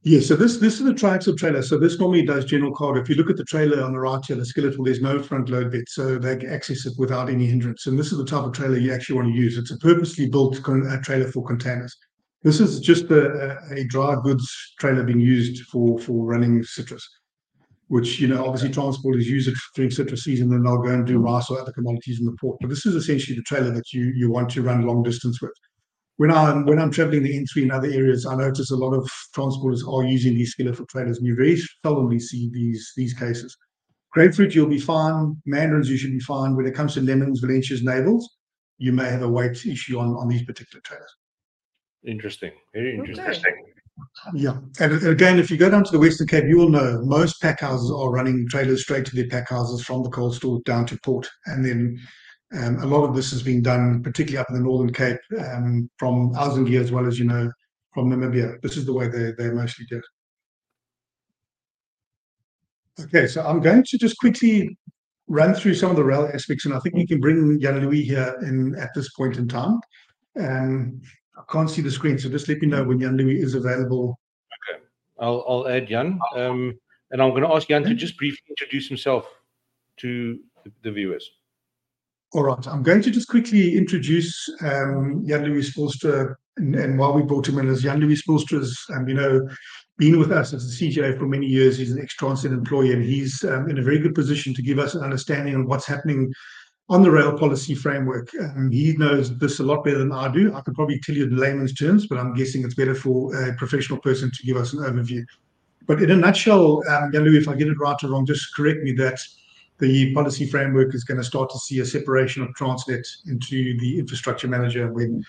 Yeah, so this this is a triaxle trailer. So this normally does general cargo. If you look at the trailer on the right here, the skeletal, there's no front load bit, so they access it without any hindrance. And this is the type of trailer you actually want to use. It's a purposely built con- uh, trailer for containers. This is just a, a, dry goods trailer being used for for running citrus, which you know obviously transporters use it during citrus season, and they'll go and do rice or other commodities in the port. But this is essentially the trailer that you you want to run long distance with when I'm when I'm traveling the N3 in other areas, I notice a lot of transporters are using these skeletal trailers, and you very seldomly see these these cases. Grapefruit, you'll be fine. Mandarins, you should be fine. When it comes to lemons, Valencias, navels, you may have a weight issue on on these particular trailers. Interesting. Very interesting. Okay. Yeah, and again, if you go down to the Western Cape, you will know most pack houses are running trailers straight to their pack houses from the cold store down to port, and then Um, a lot of this has been done, particularly up in the Northern Cape, um, from Alzingir as well as, you know, from Namibia. This is the way they, they mostly do it. Okay, so I'm going to just quickly run through some of the rail aspects, and I think we can bring Jan Louis here in at this point in time. Um, I can't see the screen, so just let me know when Jan Louis is available. Okay, I'll I'll add Jan, um, and I'm going to ask Jan to just briefly introduce himself to the viewers. All right, I'm going to just quickly introduce um, Jan Louis Spoelstra, and, and while we brought him in as Jan Louis Spoelstra has, um, you know, been with us as a CGA for many years. He's an ex Transnet employee, and he's um, in a very good position to give us an understanding of what's happening on the rail policy framework. Um, he knows this a lot better than I do. I could probably tell you in layman's terms, but I'm guessing it's better for a professional person to give us an overview. But in a nutshell, um, Louis, if I get it right or wrong, just correct me that the policy framework is going to start to see a separation of Transnet into the infrastructure manager when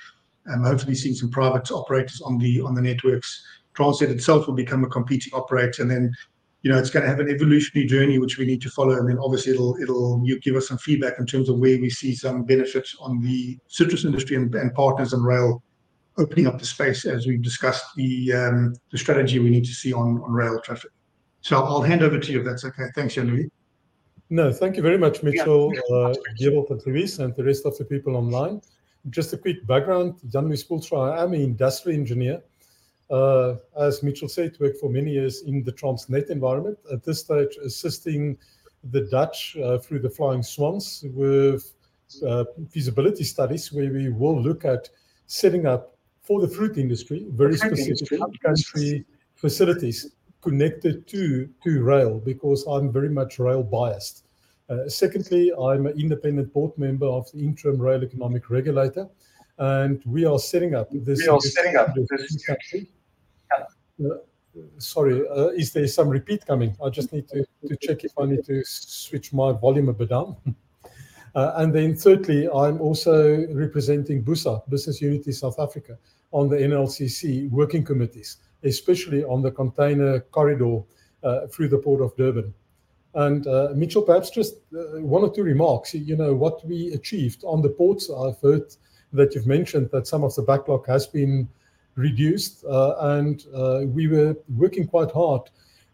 um, hopefully seeing some private operators on the on the networks. Transnet itself will become a competing operator, and then you know it's going to have an evolutionary journey which we need to follow, and then obviously it'll it'll give us some feedback in terms of where we see some benefit on the citrus industry and, and partners and rail opening up the space as we've discussed the um, the strategy we need to see on on rail traffic. So I'll hand over to you if that's okay. Thanks, Jan-Louis. No, thank you very much, Mitchell, uh, Gerald, and Luis, and the rest of the people online. Just a quick background, Jan-Louis Spoelstra, I am an industrial engineer. Uh, as Mitchell said, worked for many years in the Transnet environment. At this stage, assisting the Dutch uh, through the Flying Swans with uh, feasibility studies where we will look at setting up for the fruit industry very specific country facilities connected to, to rail because I'm very much rail biased. Uh, secondly, I'm an independent board member of the interim rail economic regulator, and we are setting up this. We are setting up this. Country. Uh, sorry, uh, is there some repeat coming? I just need to, to check if I need to switch my volume a bit down. Uh, and then thirdly, I'm also representing BUSA, Business Unity South Africa, on the NLCC working committees especially on the container corridor uh, through the port of Durban. And uh, Mitchell, perhaps just uh, one or two remarks. You know, what we achieved on the ports, I've heard that you've mentioned that some of the backlog has been reduced, and we were working quite hard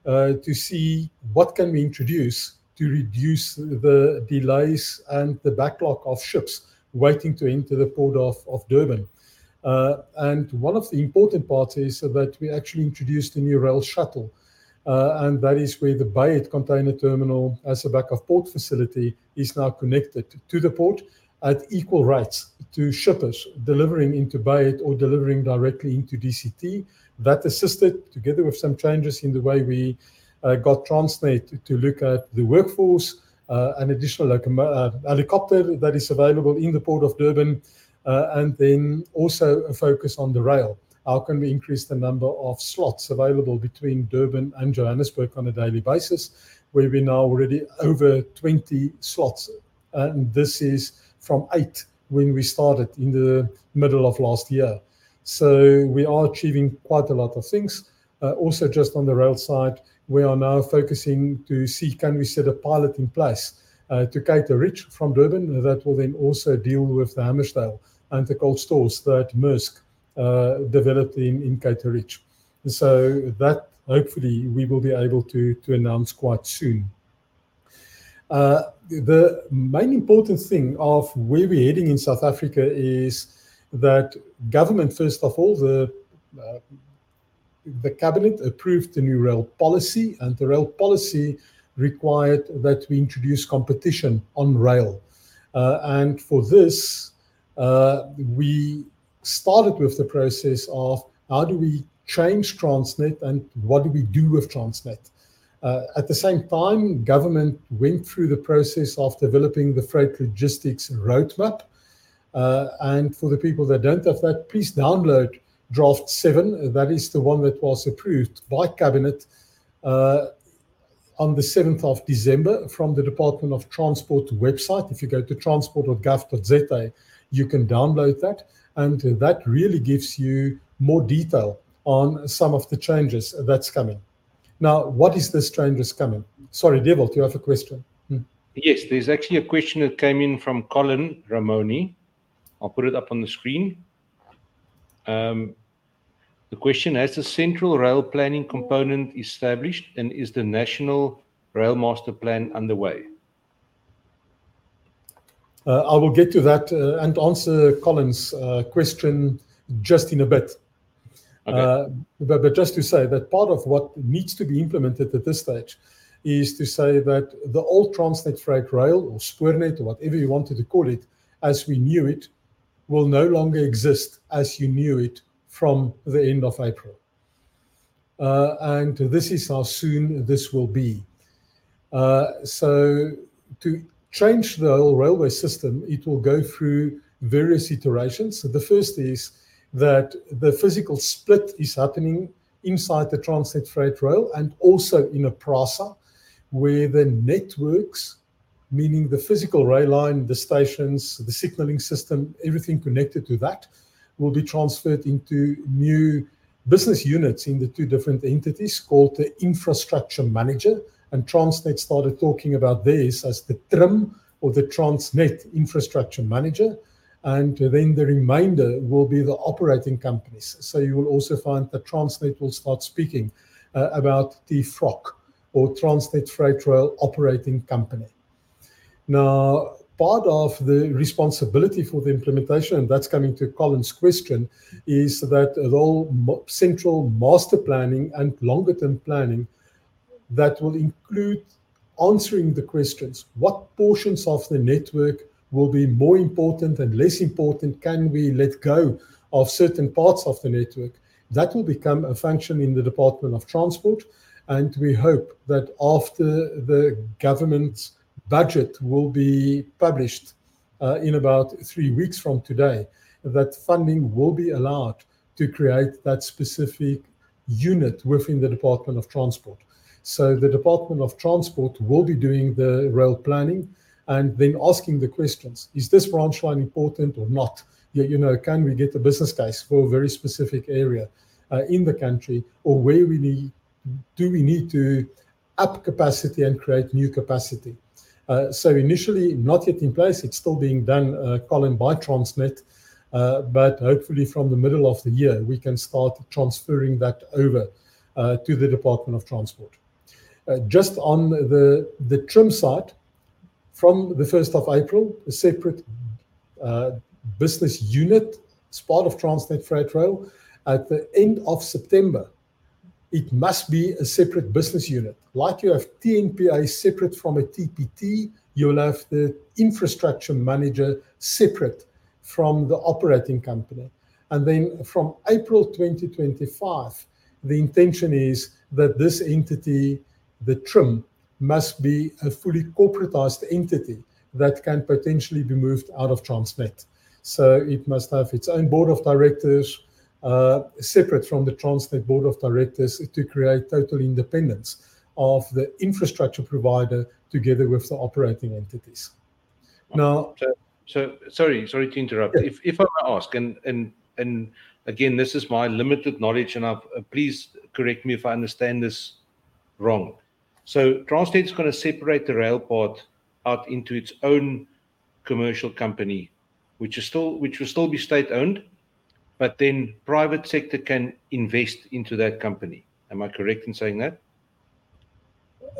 to see what can we introduce to reduce the delays and the backlog of ships waiting to enter the port of, of Durban. Uh, and one of the important parts is that we actually introduced a new rail shuttle. Uh, and that is where the Bayhead container terminal as a backup port facility is now connected to the port at equal rights to shippers delivering into Bayhead or delivering directly into DCT. That assisted, together with some changes in the way we uh, got Transnet to look at the workforce, an additional helicopter that is available in the port of Durban, and then also a focus on the rail. How can we increase the number of slots available between Durban and Johannesburg on a daily basis, where we're now already over 20 slots, and this is from eight when we started in the middle of last year. So we are achieving quite a lot of things. Uh, also, just on the rail side, we are now focusing to see can we set a pilot in place uh, to Cato Ridge from Durban that will then also deal with the Hammarsdale and the cold stores that Maersk uh, developed in, Ridge. So that hopefully we will be able to, announce quite soon. Uh, the main important thing of where we're heading in South Africa is that government, first of all, the uh, the cabinet approved the new rail policy, and the rail policy required that we introduce competition on rail. Uh, and for this, uh, we started with the process of how do we change Transnet and what do we do with Transnet. Uh, at the same time, government went through the process of developing the freight logistics roadmap. Uh, and for the people that don't have that, please download draft 7. That is the one that was approved by Cabinet uh, on the 7th of December from the Department of Transport website. If you go to transport.gov.za, you can download that. And that really gives you more detail on some of the changes that's coming. Now, what is this change changes coming? Sorry, Dewald, do you have a question? Hmm. Yes, there's actually a question that came in from Colin Ramoni. I'll put it up on the screen. Um, the question Has the central rail planning component established and is the national rail master plan underway? Uh, I will get to that uh, and answer Colin's uh, question just in a bit. Uh, but just to say that part of what needs to be implemented at this stage is to say that the old Transnet freight rail or Spoornet or whatever you wanted to call it, as we knew it, will no longer exist as you knew it from the end of April. Uh, and this is how soon this will be. Uh, so to change the whole railway system, it will go through various iterations. So the first is that the physical split is happening inside the Transnet freight rail and also in a PRASA, where the networks, meaning the physical rail line, the stations, the signaling system, everything connected to that, will be transferred into new business units in the two different entities called the infrastructure manager. And Transnet started talking about this as the TRIM or the Transnet infrastructure manager. And then the remainder will be the operating companies. So you will also find that Transnet will start speaking uh, about the FROC or Transnet Freight Rail Operating Company. Now, part of the responsibility for the implementation, and that's coming to Colin's question, is that whole central master planning and longer term planning that will include answering the questions what portions of the network will be more important and less important? Can we let go of certain parts of the network? That will become a function in the Department of Transport. And we hope that after the government's budget will be published uh, in about three weeks from today, that funding will be allowed to create that specific unit within the Department of Transport. So the Department of Transport will be doing the rail planning and then asking the questions, is this branch line important or not? You, you know, can we get a business case for a very specific area uh, in the country or where we need, do we need to up capacity and create new capacity? Uh, so initially, not yet in place. It's still being done, uh, Colin, by Transnet. Uh, but hopefully from the middle of the year, we can start transferring that over to the Department of Transport. Just on the, the TRIM side, from the 1st of April, a separate business unit as part of Transnet Freight Rail. At the end of September, it must be a separate business unit. Like you have TNPA separate from a TPT, you'll have the infrastructure manager separate from the operating company. And then from April 2025, the intention is that this entity, the TRIM, must be a fully corporatized entity that can potentially be moved out of Transnet. So it must have its own board of directors, separate from the Transnet Board of Directors to create total independence of the infrastructure provider together with the operating entities. Now, so, so sorry, sorry to interrupt. If if I may ask, and and and again, this is my limited knowledge, and I've, uh, please correct me if I understand this wrong. So Transnet is going to separate the rail part out into its own commercial company, which is still which will still be state owned, but then private sector can invest into that company. Am I correct in saying that?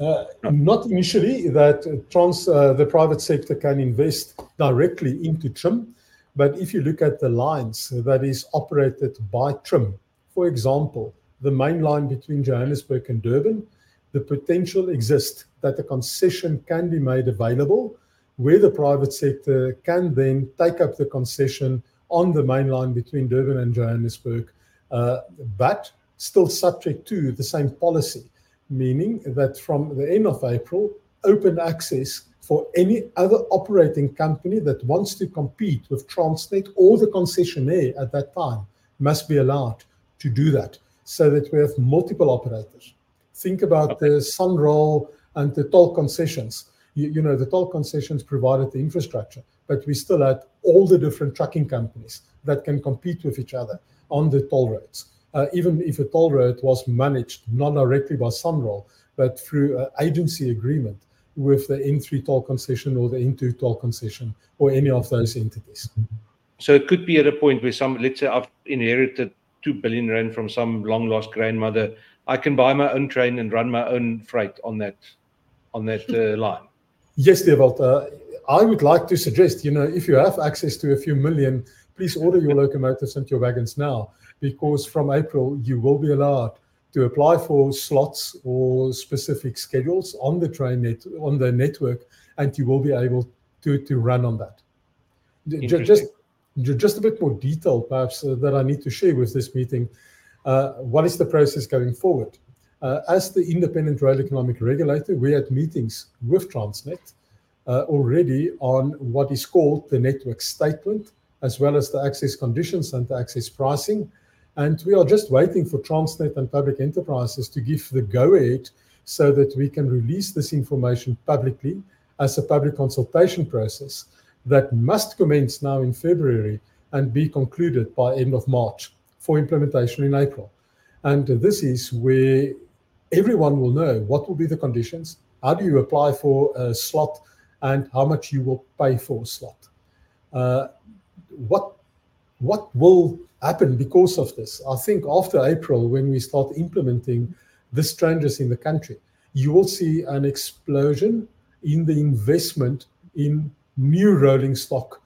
Uh, no. Not initially that trans, uh, the private sector can invest directly into TRIM, but if you look at the lines that is operated by TRIM, for example, the main line between Johannesburg and Durban, the potential exists that a concession can be made available where the private sector can then take up the concession on the main line between Durban and Johannesburg, uh, but still subject to the same policy, meaning that from the end of April, open access for any other operating company that wants to compete with Transnet or the concessionaire at that time must be allowed to do that so that we have multiple operators. Think about okay. the SANRAL and the toll concessions. You, you know, the toll concessions provided the infrastructure but we still had all the different trucking companies that can compete with each other on the toll roads. Uh, even if a toll road was managed not directly by SANRAL, but through an agency agreement, with the N3 toll concession or the N2 toll concession or any of those entities. So it could be at a point where some, let's say I've inherited 2 billion rand from some long lost grandmother. I can buy my own train and run my own freight on that on that uh, line. Yes, Dewald. Uh, I would like to suggest, you know, if you have access to a few million, please order your locomotives and your wagons now, because from April you will be allowed to apply for slots or specific schedules on the train net on the network, and you will be able to to run on that. Just just a bit more detail, perhaps, uh, that I need to share with this meeting. Uh, what is the process going forward? Uh, as the independent rail economic regulator, we had meetings with Transnet Uh, already on what is called the network statement, as well as the access conditions and the access pricing. And we are just waiting for Transnet and public enterprises to give the go ahead so that we can release this information publicly as a public consultation process that must commence now in February and be concluded by end of March for implementation in April. And this is where everyone will know what will be the conditions, how do you apply for a slot, and how much you will pay for a slot. Uh, what what will happen because of this? I think after April, when we start implementing the changes in the country, you will see an explosion in the investment in new rolling stock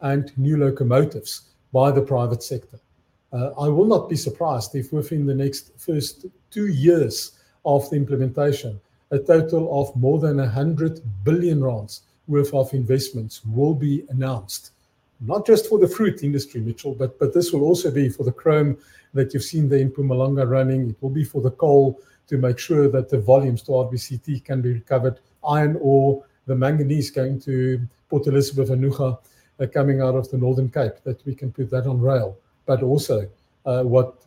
and new locomotives by the private sector. Uh, I will not be surprised if within the next first two years of the implementation, a total of more than 100 billion rands worth of investments will be announced. Not just for the fruit industry, Mitchell, but, but this will also be for the chrome that you've seen there in Mpumalanga running. It will be for the coal to make sure that the volumes to RBCT can be recovered. Iron ore, the manganese going to Port Elizabeth and Ngqura uh, coming out of the Northern Cape, that we can put that on rail. But also, uh, what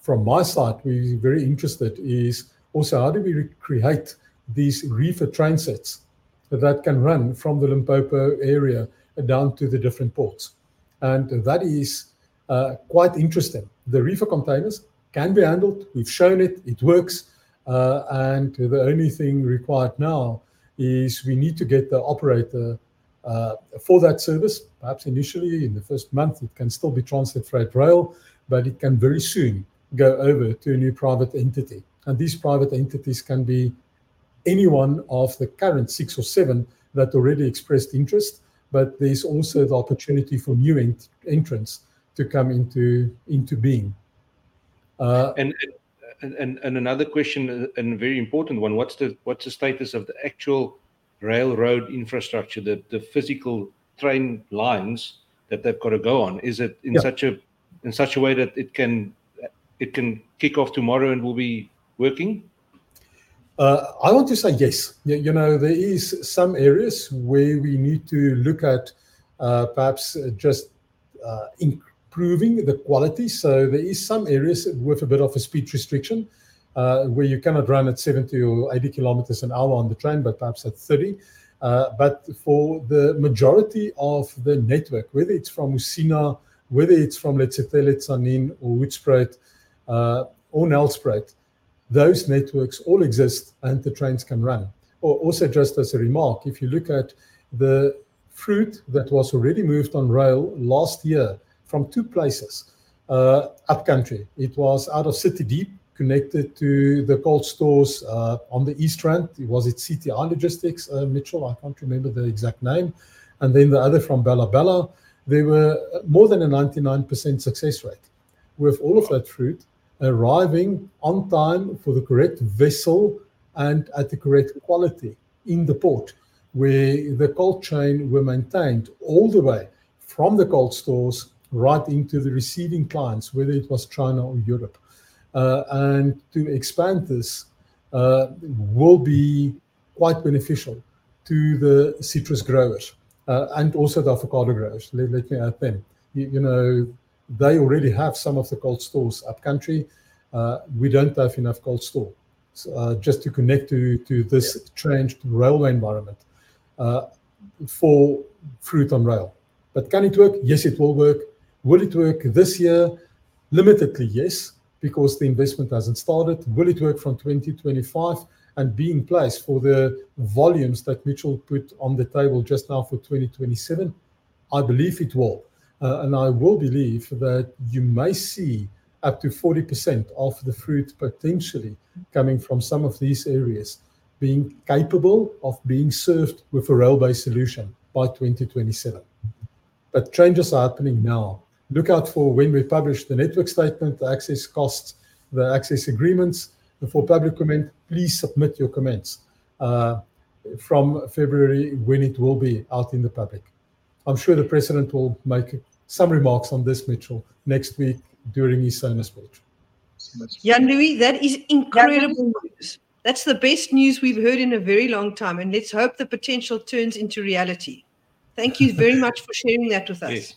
from my side we're very interested is also how do we create these reefer train sets that can run from the Limpopo area down to the different ports. And that is uh, quite interesting. The reefer containers can be handled. We've shown it, it works. Uh, and the only thing required now is we need to get the operator uh, for that service. Perhaps initially in the first month, it can still be Transnet Freight Rail, but it can very soon go over to a new private entity. And these private entities can be any one of the current six or seven that already expressed interest, but there's also the opportunity for new ent- entrants to come into into being. Uh, and, and and another question, and a very important one: what's the what's the status of the actual railroad infrastructure, the the physical train lines that they've got to go on? Is it in yeah. such a in such a way that it can it can kick off tomorrow and will be working? Uh, I want to say yes. You know, there is some areas where we need to look at uh, perhaps just uh, improving the quality. So there is some areas with a bit of a speed restriction uh, where you cannot run at 70 or 80 kilometers an hour on the train, but perhaps at 30. Uh, but for the majority of the network, whether it's from Musina, whether it's from let's say Teletsanin or Hoedspruit uh, or Nelspruit, those networks all exist and the trains can run. Or also, just as a remark, if you look at the fruit that was already moved on rail last year from two places uh, upcountry, it was out of City Deep, connected to the cold stores uh, on the East Rand. It was it CTI Logistics, uh, Mitchell? I can't remember the exact name. And then the other from Bela Bela. There were more than a 99% success rate with all of that fruit arriving on time for the correct vessel and at the correct quality in the port, where the cold chain were maintained all the way from the cold stores right into the receiving clients, whether it was China or Europe. Uh, and to expand this uh, will be quite beneficial to the citrus growers uh, and also the avocado growers. Let, let me add them. You, you know, they already have some of the cold stores upcountry. Uh, we don't have enough cold store so, uh, just to connect to, to this yeah. changed railway environment uh, for fruit on rail. But can it work? Yes, it will work. Will it work this year? Limitedly, yes, because the investment hasn't started. Will it work from 2025? and be in place for the volumes that Mitchell put on the table just now for 2027? I believe it will. Uh, and I will believe that you may see up to 40% of the fruit potentially coming from some of these areas being capable of being served with a rail-based solution by 2027. But changes are happening now. Look out for when we publish the network statement, the access costs, the access agreements. And For public comment, please submit your comments uh, from February when it will be out in the public. I'm sure the president will make some remarks on this, Mitchell, next week during his SONA speech. Jan-Louis, that is incredible news. That's the best news we've heard in a very long time. And let's hope the potential turns into reality. Thank you very much for sharing that with us. Yes,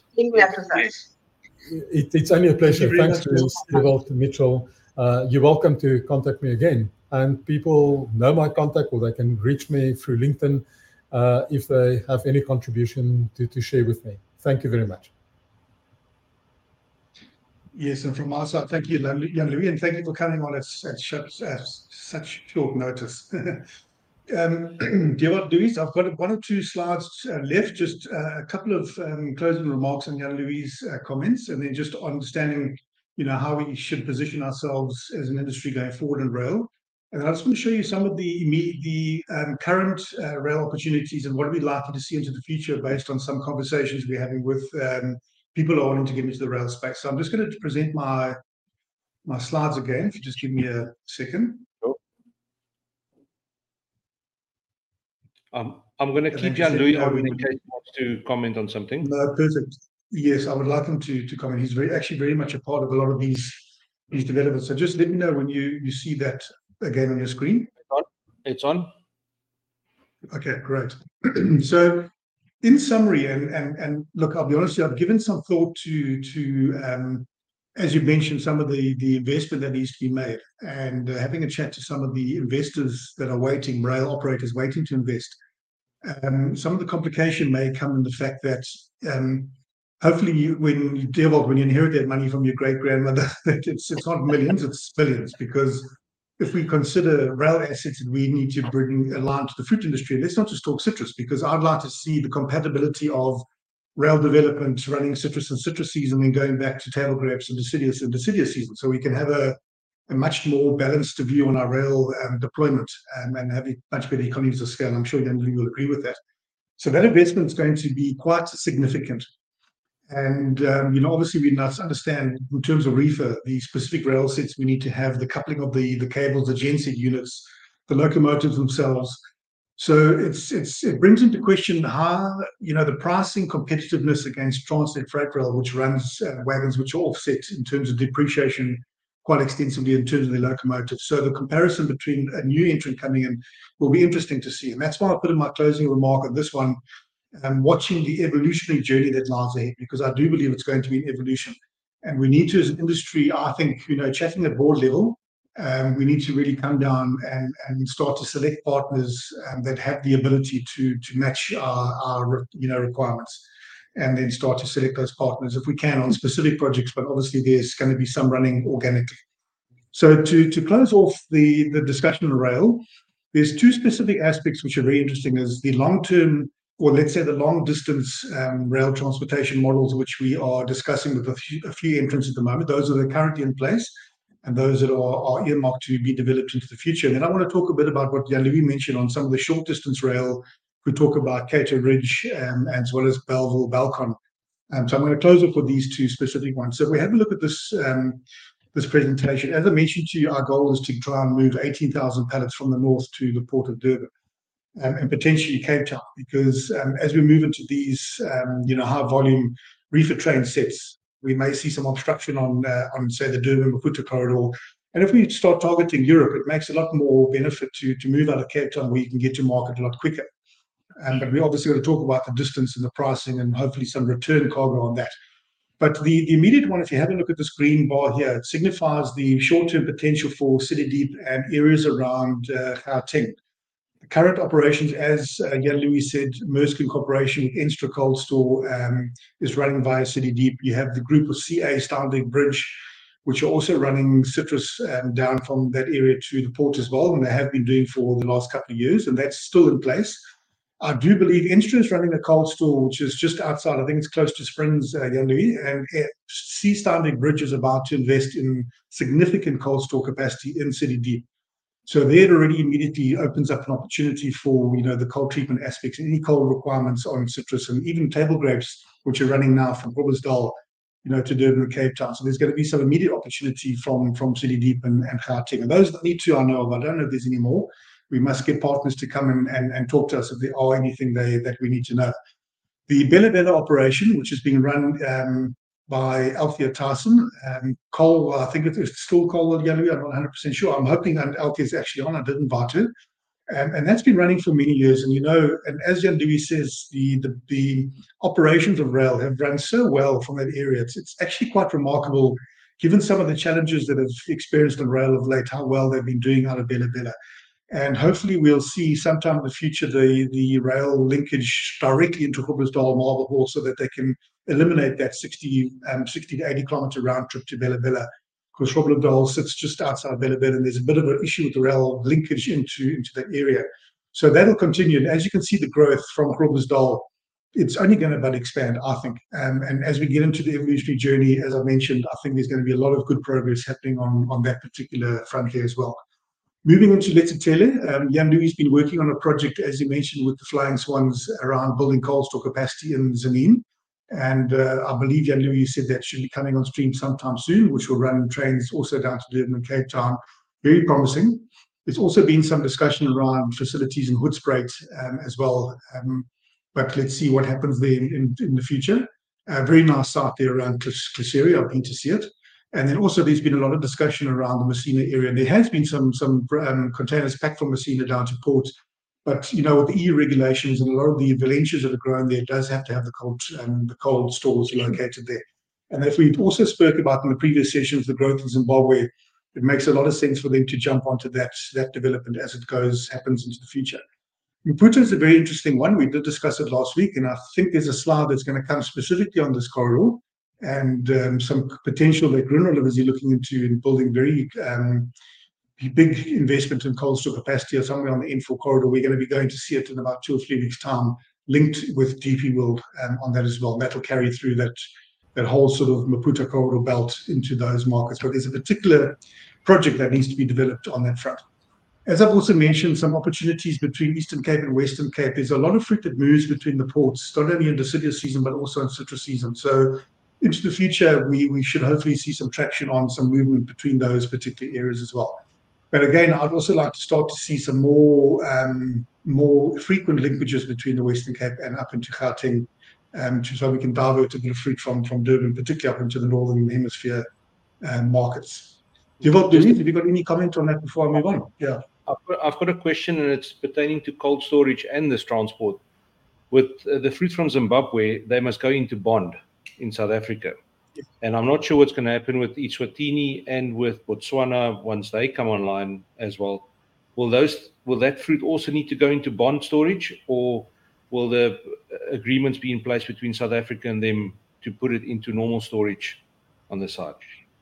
It's only a pleasure. Thanks to Mitchell. Uh, you're welcome to contact me again. And people know my contact, or they can reach me through LinkedIn uh, if they have any contribution to share with me. Thank you very much. Yes. And from my side, thank you, Jan-Louis. And thank you for coming on at such short notice. Um, Dear Louise, I've got one or two slides uh, left, just uh, a couple of um, closing remarks on Jan-Louis' uh, comments, and then just understanding you know, how we should position ourselves as an industry going forward in rail. And I just want to show you some of the um, current rail opportunities and what we'd like to see into the future based on some conversations we're having with people are wanting to get into the rail space. So I'm just going to present my my slides again. If you just give me a second. Um, I'm going to keep Jan-Louis on in case he wants to comment on something. No, perfect. Yes, I would like him to to comment. He's very actually very much a part of a lot of these these developments. So just let me know when you you see that again on your screen. It's on. It's on. Okay, great. So in summary, and and, and look, I'll be honest I've given some thought to, to um, as you mentioned, some of the the investment that needs to be made and uh, having a chat to some of the investors that are waiting, rail operators waiting to invest. Um, some of the complication may come in the fact that um, hopefully you, when you devolve, when you inherit that money from your great-grandmother, it's, it's not millions, it's billions. Because if we consider rail assets that we need to bring along to the fruit industry, let's not just talk citrus, because I'd like to see the compatibility of rail development running citrus and citrus season and going back to table grapes and deciduous and deciduous season. So we can have a much more balanced view on our rail um, deployment um, and have a much better economies of scale. I'm sure Jan-Louis will agree with that. So that investment is going to be quite significant. And um, you know, obviously, we must understand in terms of reefer, the specific rail sets we need to have, the coupling of the the cables, the genset units, the locomotives themselves. So it's it's it brings into question how you know the pricing competitiveness against Transnet Freight Rail, which runs uh, wagons which are offset in terms of depreciation quite extensively in terms of the locomotives. So the comparison between a new entrant coming in will be interesting to see. And that's why I put in my closing remark on this one, Um, watching the evolutionary journey that lies ahead, because I do believe it's going to be an evolution. And we need to, as an industry, I think, you know, chatting at board level, um, we need to really come down and and start to select partners um, that have the ability to to match our you know requirements and then start to select those partners if we can on specific projects. But obviously, there's going to be some running organically. So to to close off the the discussion on rail, there's two specific aspects which are very interesting: is the long-term, or let's say the long-distance um, rail transportation models, which we are discussing with a few entrants at the moment. Those that are currently in place and those that are earmarked to be developed into the future. And then I want to talk a bit about what Jan-Louis mentioned on some of the short-distance rail. We talk about Cato Ridge um, as well as Bellville, Belcon. Um, so I'm going to close off with these two specific ones. So if we have a look at this this presentation, as I mentioned to you, our goal is to try and move 18,000 pallets from the north to the Port of Durban Um, and potentially Cape Town, because um, as we move into these um, you know, high-volume reefer train sets, we may see some obstruction on, uh, on say, the Durban-Maputo corridor. And if we start targeting Europe, it makes a lot more benefit to to move out of Cape Town where you can get to market a lot quicker. But we obviously got to talk about the distance and the pricing and hopefully some return cargo on that. But the the immediate one, if you have a look at this green bar here, it signifies the short-term potential for City Deep and areas around uh, Gauteng. Current operations, as Jan-Louis said, Maersk Incorporation with Enstra Cold Store is running via City Deep. You have the group of C. Steinweg Bridge, which are also running citrus um, down from that area to the port as well, and they have been doing for the last couple of years, and that's still in place. I do believe Enstra is running a cold store, which is just outside. I think it's close to Springs, uh, Jan-Louis, and uh, C. Steinweg Bridge is about to invest in significant cold store capacity in City Deep. So there already immediately opens up an opportunity for you know the cold treatment aspects, any cold requirements on citrus, and even table grapes, which are running now from Groblersdal you know, to Durban and Cape Town. So there's going to be some immediate opportunity from from City Deep and, and Gauteng. And those that need to, I know of. I don't know if there's any more. We must get partners to come and, and, and talk to us if there are anything they that we need to know. The Bela Bela operation, which is being run um, by Althea Tyson, um, Cole, I think it's still Cole Yellow. I'm not 100% sure. I'm hoping that Althea is actually on. I did invite her. Um, and that's been running for many years. And you know, and as Jan Dewey says, the, the, the operations of rail have run so well from that area. It's it's actually quite remarkable, given some of the challenges that have experienced on rail of late, how well they've been doing out of Bela Bela. And hopefully, we'll see sometime in the future the the rail linkage directly into Groblersdal Marble Hall, so that they can eliminate that 60 um, 60 to 80 kilometer round trip to Bela Bela because Groblersdal sits just outside Bela Bela, and there's a bit of an issue with the rail linkage into, into that area. So that'll continue. And as you can see, the growth from Groblersdal, it's only going to but expand, I think. Um, and as we get into the evolutionary journey, as I mentioned, I think there's going to be a lot of good progress happening on, on that particular front here as well. Moving into Letsitele, um, Louis has been working on a project, as you mentioned, with the Flying Swans around building coal store capacity in Tzaneen. And uh, I believe Jan Louis said that should be coming on stream sometime soon, which will run trains also down to Durban and Cape Town. Very promising. There's also been some discussion around facilities in Hoedspruit um, as well. Um, but let's see what happens there in, in the future. A very nice site there around Klaserie. I've been to see it. And then also there's been a lot of discussion around the Musina area. There has been some some um, containers packed from Musina down to port but you know, with the EU regulations and a lot of the valencias that are grown there, does have to have the cold um, the cold stores located there. And if we also spoke about in the previous sessions the growth in Zimbabwe, it makes a lot of sense for them to jump onto that that development as it goes happens into the future. Maputo is a very interesting one. We did discuss it last week, and I think there's a slide that's going to come specifically on this corridor and um, some potential that Grindrod is looking into in building very um, big investment in cold store capacity or somewhere on the N4 corridor. We're going to be going to see it in about two or three weeks' time, linked with DP World um, on that as well. That'll carry through that that whole sort of Maputo corridor belt into those markets. But there's a particular project that needs to be developed on that front. As I've also mentioned, some opportunities between Eastern Cape and Western Cape. There's a lot of fruit that moves between the ports, not only in deciduous season, but also in citrus season. So into the future, we, we should hopefully see some traction on some movement between those particular areas as well. But again, I'd also like to start to see some more um, more frequent linkages between the Western Cape and up into Gauteng, um, so we can divert a bit of fruit from Durban, particularly up into the northern hemisphere um, markets. Dewald, have you got any comment on that before I move on? Yeah. I've got, I've got a question, and it's pertaining to cold storage and this transport. With uh, the fruit from Zimbabwe, they must go into bond in South Africa. And I'm not sure what's going to happen with Eswatini and with Botswana once they come online as well. Will those will that fruit also need to go into bond storage, or will the agreements be in place between South Africa and them to put it into normal storage on the side?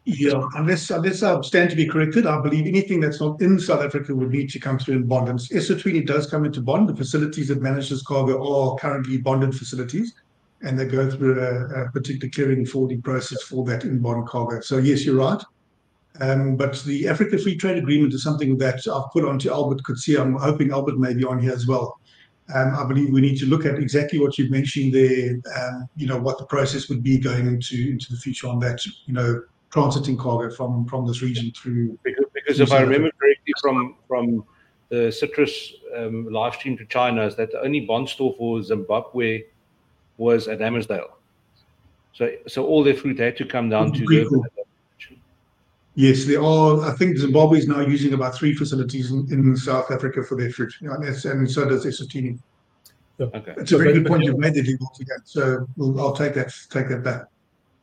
Yeah, unless unless I stand to be corrected, I believe anything that's not in South Africa would need to come through in bond. And Eswatini does come into bond. The facilities that manage this cargo are currently bonded facilities and they go through a, a particular clearing and forwarding process for that inbound cargo. So yes, you're right. Um, but the Africa Free Trade Agreement is something that I've put onto Albert Coetzee. I'm hoping Albert may be on here as well. Um, I believe we need to look at exactly what you've mentioned there. Um, you know what the process would be going into into the future on that. You know, transiting cargo from from this region through. Because, because if I remember correctly from from the citrus um, live stream to China, is that the only bond store for Zimbabwe was at Hammarsdale. So, so all their fruit had to come down to the. Yes, they are. I think Zimbabwe is now using about three facilities in, in South Africa for their fruit, and, and so does Eswatini. Yeah. Okay. It's a very good point you've made there, again. So we'll, I'll take that take that back.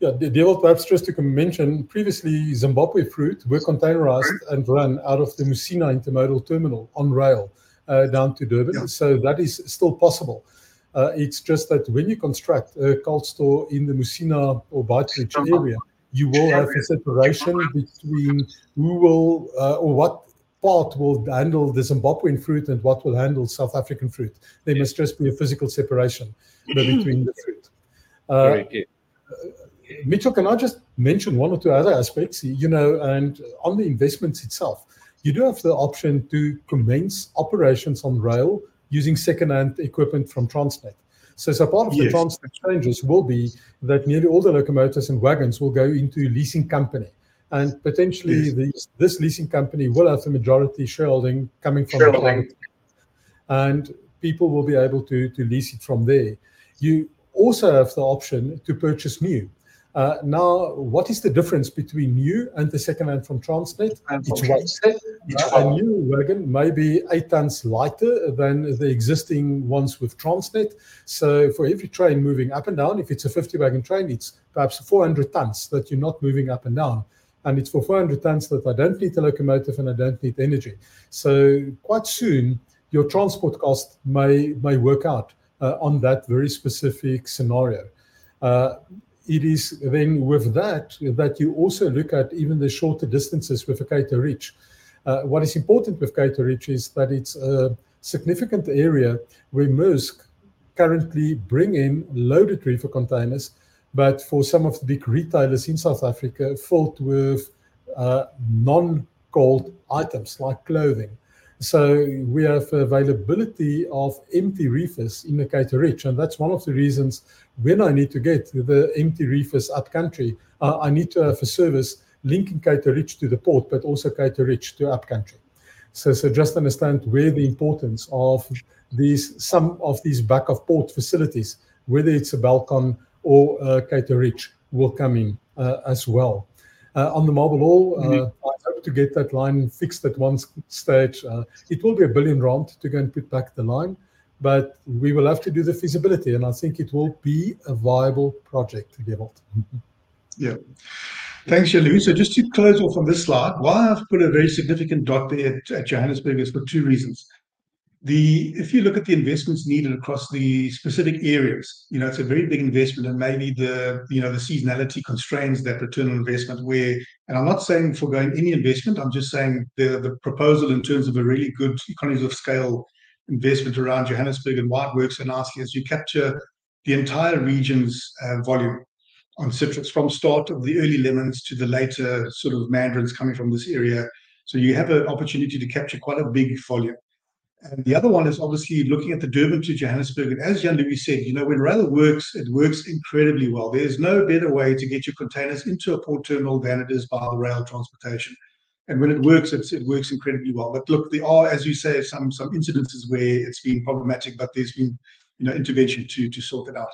Yeah, the Dewald, perhaps just to mention, previously Zimbabwe fruit were containerized and run out of the Musina intermodal terminal on rail uh, down to Durban. Yeah. So that is still possible. Uh, it's just that when you construct a cold store in the Musina or Beitbridge area, you will have a separation between who will uh, or what part will handle the Zimbabwean fruit and what will handle South African fruit. There must just be a physical separation between the fruit. Uh, Mitchell, can I just mention one or two other aspects? You know, and on the investments itself, you do have the option to commence operations on rail using second-hand equipment from Transnet. So, so part of yes. the Transnet changes will be that nearly all the locomotives and wagons will go into leasing company. And potentially yes. the, this leasing company will have the majority shareholding coming from shareholding. the and people will be able to, to lease it from there. You also have the option to purchase new. Uh, now, what is the difference between new and the second hand from Transnet? It's weight. Uh, a new wagon may be eight tons lighter than the existing ones with Transnet. So, for every train moving up and down, if it's a 50 wagon train, it's perhaps 400 tons that you're not moving up and down. And it's for 400 tons that I don't need a locomotive and I don't need energy. So, quite soon, your transport cost may, may work out uh, on that very specific scenario. Uh, it is then with that that you also look at even the shorter distances with a Cato Ridge. Uh, what is important with Cato Ridge is that it's a significant area where Maersk currently bring in loaded reefer containers, but for some of the big retailers in South Africa, filled with uh, non-cold items like clothing. So we have availability of empty reefers in the Cato Ridge, and that's one of the reasons when I need to get the empty reefers up country, uh, I need to have a service linking Cato Ridge to the port, but also Cato Ridge to up country. So, so just understand where the importance of these some of these back of port facilities, whether it's a Belcon or uh, Ridge, will come in uh, as well. Uh, on the Marble Hall, uh, mm-hmm. I hope to get that line fixed at one stage. Uh, it will be a billion rand to go and put back the line, but we will have to do the feasibility, and I think it will be a viable project, Dewald. yeah. Thanks, Yalu. So just to close off on this slide, why I've put a very significant dot there at, at Johannesburg is for two reasons the if you look at the investments needed across the specific areas, you know, it's a very big investment, and maybe the you know the seasonality constrains that return on investment. Where, and I'm not saying for going any investment, I'm just saying the the proposal in terms of a really good economies of scale investment around Johannesburg and why it works so nicely is you capture the entire region's uh, volume on citrus from start of the early lemons to the later sort of mandarins coming from this area. So you have an opportunity to capture quite a big volume. And the other one is obviously looking at the Durban to Johannesburg. And as Jan Louis said, you know, when rail works, it works incredibly well. There's no better way to get your containers into a port terminal than it is by the rail transportation. And when it works, it works incredibly well. But look, there are, as you say, some some incidences where it's been problematic, but there's been you know intervention to to sort it out.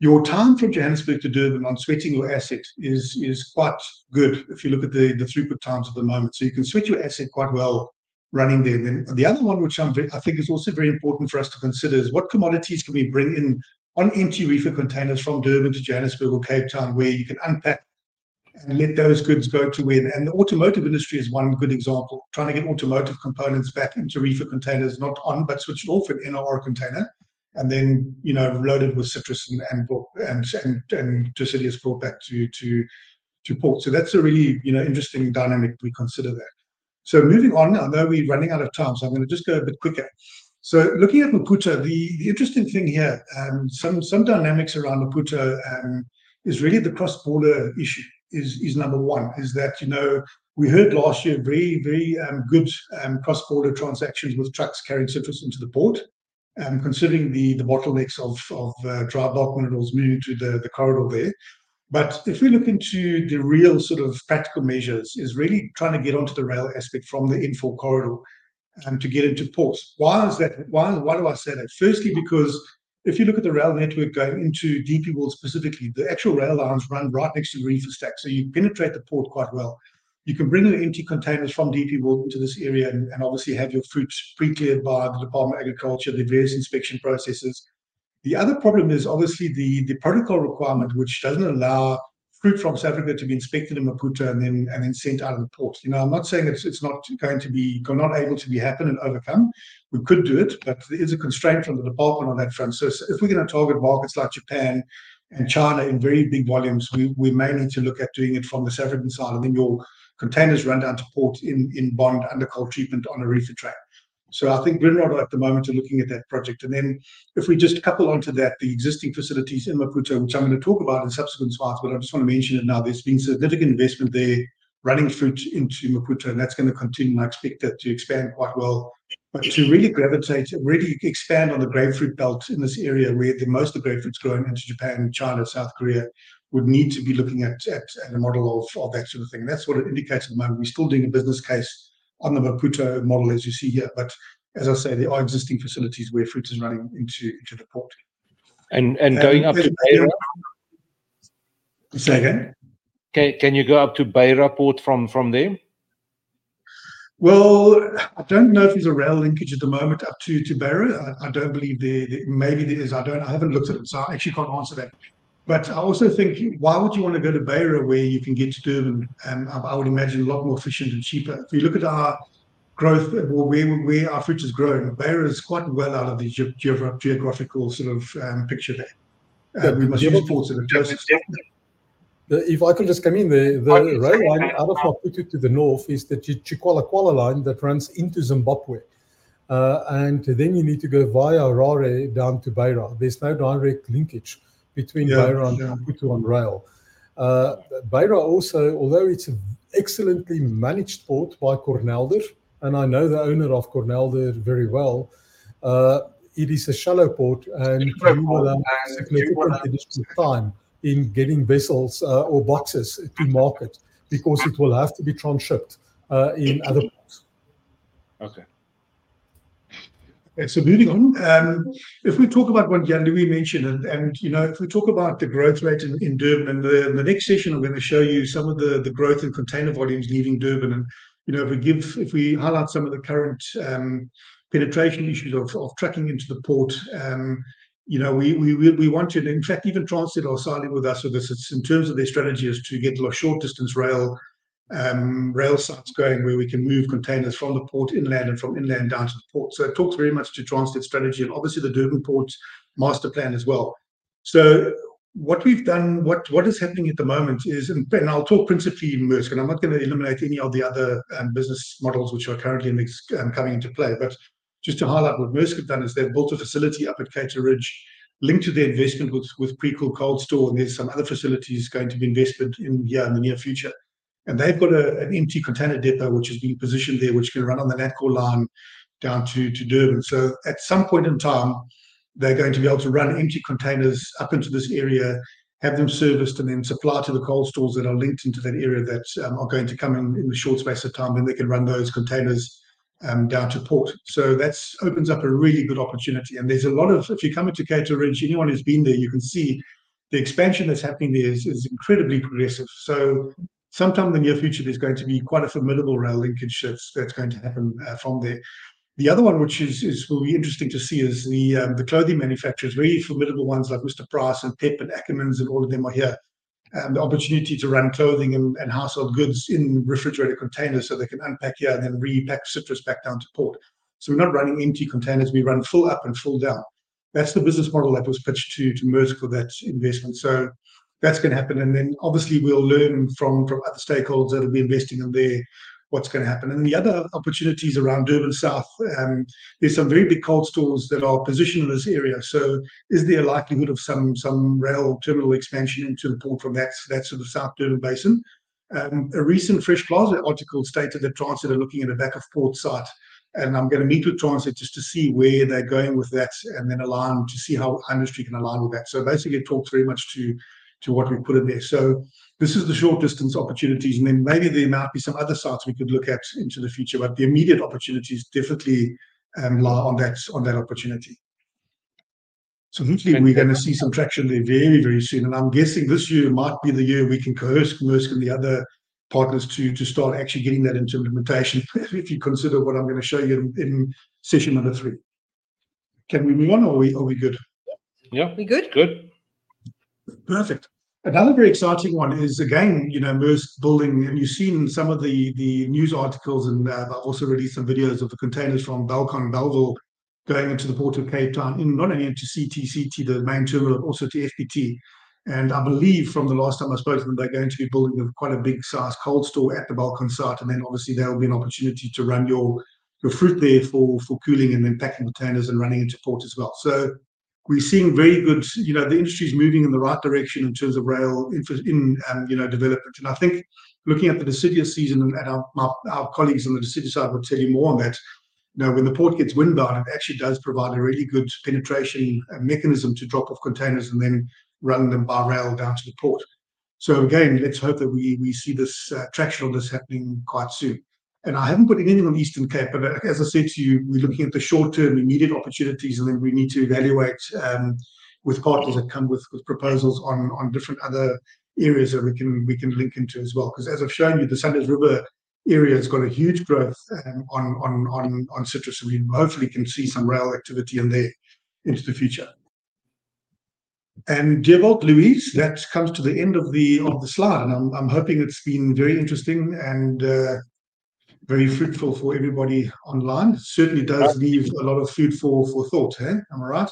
Your time from Johannesburg to Durban on sweating your asset is is quite good if you look at the the throughput times at the moment. So you can sweat your asset quite well running there. Then the other one, which I'm very, I think is also very important for us to consider, is what commodities can we bring in on empty reefer containers from Durban to Johannesburg or Cape Town, where you can unpack and let those goods go to where. And the automotive industry is one good example. Trying to get automotive components back into reefer containers, not on but switched off an NOR container, and then you know loaded with citrus and and and and, and deciduous brought back to to to port. So that's a really you know interesting dynamic. We consider that. So moving on, I know we're running out of time, so I'm going to just go a bit quicker. So looking at Maputo, the, the interesting thing here, um, some some dynamics around Maputo um, is really the cross-border issue. Is is number one is that you know we heard last year very very um, good um, cross-border transactions with trucks carrying citrus into the port, um, considering the the bottlenecks of of uh, dry bulk minerals moving to the the corridor there. But if we look into the real sort of practical measures, is really trying to get onto the rail aspect from the N4 corridor and to get into ports. Why is that? Why, why do I say that? Firstly, because if you look at the rail network going into DP World specifically, the actual rail lines run right next to the reefer stack. So you penetrate the port quite well. You can bring your empty containers from DP World into this area and, and obviously have your fruit pre-cleared by the Department of Agriculture, the various inspection processes, the other problem is obviously the, the protocol requirement, which doesn't allow fruit from South Africa to be inspected in Maputo and then and then sent out of the port. You know, I'm not saying it's it's not going to be not able to be happen and overcome. We could do it, but there is a constraint from the department on that front. So, if we're going to target markets like Japan, and China in very big volumes, we we may need to look at doing it from the South African side, and then your containers run down to port in bond under cold treatment on a reefer track. So I think Grindrod at the moment are looking at that project. And then if we just couple onto that, the existing facilities in Maputo, which I'm going to talk about in subsequent slides, but I just want to mention it now. There's been significant investment there running fruit into Maputo, and that's going to continue. And I expect that to expand quite well. But to really gravitate, really expand on the grapefruit belt in this area where the most of the grapefruit's growing into Japan, China, South Korea, would need to be looking at a model of that sort of thing. And that's what it indicates at the moment. We're still doing a business case on the Maputo model, as you see here. But as I say, there are existing facilities where fruit is running into into the port. And and going up to Beira? Say again? Can you go up to Beira Port from from there? Well, I don't know if there's a rail linkage at the moment up to to Beira. I don't believe there maybe there is. I don't. I haven't looked at it, so I actually can't answer that. But I also think, why would you want to go to Beira where you can get to Durban? Um, I would imagine a lot more efficient and cheaper. If you look at our growth, where our fruit is growing, Beira is quite well out of the geographical sort of um, picture there. Uh, we must use ports that are closest. If I can just come in, the rail line out of Maputo to the north is the Chicualacuala line that runs into Zimbabwe. Uh, and then you need to go via Harare down to Beira. There's no direct linkage between Beira and Maputo on rail. Uh, Beira also, although it's an excellently managed port by Cornelder, and I know the owner of Cornelder very well, uh, it is a shallow port, and you will have significant additional time in getting vessels uh, or boxes to market because it will have to be transshipped in other ports. Okay. So moving on, if we talk about what Jan-Louis mentioned, and and, you know, if we talk about the growth rate in Durban, and the next session, I'm going to show you some of the the growth in container volumes leaving Durban. And you know, if we give, if we highlight some of the current um, penetration issues of of trucking into the port, um, you know, we we we want to, in fact, even Transnet are siding with us with this. In terms of their strategy is to get lot short-distance rail Um, sites going where we can move containers from the port inland and from inland down to the port. So it talks very much to Transnet's strategy and obviously the Durban Port Master Plan as well. So what we've done, what what is happening at the moment is, and I'll talk principally in Maersk, and I'm not going to eliminate any of the other um, business models which are currently um, coming into play. But just to highlight what Maersk have done is they've built a facility up at Cato Ridge linked to their investment with Precool Cold Store, and there's some other facilities going to be invested in here in the near future. And they've got a, an empty container depot which has been positioned there, which can run on the Natcor line down to to Durban. So at some point in time, they're going to be able to run empty containers up into this area, have them serviced, and then supply to the cold stores that are linked into that area that um, are going to come in in the short space of time, then they can run those containers um, down to port. So that opens up a really good opportunity. And there's a lot of, if you come into Cato Ridge, anyone who's been there, you can see the expansion that's happening there is is incredibly progressive. So sometime in the near future, there's going to be quite a formidable rail linkage that's going to happen uh, from there. The other one, which is will be interesting to see, is the um, the clothing manufacturers, very formidable ones like Mr Price and PEP and Ackermans, and all of them are here. Um, the opportunity to run clothing and household goods in refrigerated containers so they can unpack here and then repack citrus back down to port. So we're not running empty containers. We run full up and full down. That's the business model that was pitched to Maersk for that investment. So that's going to happen. And then obviously, we'll learn from from other stakeholders that will be investing in there what's going to happen. And the other opportunities around Durban South, um, there's some very big cold stores that are positioned in this area. So is there a likelihood of some some rail terminal expansion into the port from that that sort of South Durban Basin? Um, a recent Fresh Plaza article stated that Transnet are looking at a back-of-port site. And I'm going to meet with Transnet just to see where they're going with that and then align to see how industry can align with that. So basically, it talks very much to what we put in there. So this is the short-distance opportunities. And then maybe there might be some other sites we could look at into the future. But the immediate opportunities definitely um, lie on that opportunity. So hopefully, we're going to see some traction there very, very soon. And I'm guessing this year might be the year we can coerce Maersk and the other partners to to start actually getting that into implementation if you consider what I'm going to show you in session number three. Can we move on or we are we good? Yeah. We good? Good. Perfect. Another very exciting one is, again, you know, Maersk building, and you've seen some of the the news articles, and uh, I've also released some videos of the containers from Belcon, Bellville going into the Port of Cape Town, not only into CTCT, the main terminal, but also to FPT. And I believe from the last time I spoke to them, they're going to be building a, quite a big size cold store at the Belcon site. And then obviously there will be an opportunity to run your your fruit there for for cooling and then packing containers and running into port as well. So we're seeing very good, you know, the industry is moving in the right direction in terms of rail in, um, you know, development. And I think looking at the deciduous season, and our, our colleagues on the deciduous side will tell you more on that. You know, when the port gets windbound, it actually does provide a really good penetration mechanism to drop off containers and then run them by rail down to the port. So again, let's hope that we we see this uh, traction on this happening quite soon. And I haven't put anything on Eastern Cape, but uh, as I said to you, we're looking at the short-term immediate opportunities, and then we need to evaluate um, with partners that come with, proposals on different other areas that we can we can link into as well. Because as I've shown you, the Sundays River area has got a huge growth um, on citrus, and we hopefully can see some rail activity in there into the future. And Dewald Louise, that comes to the end of the of the slide, and I'm I'm hoping it's been very interesting and uh, very fruitful for everybody online. Certainly does leave a lot of food for for thought. Hey, am I right?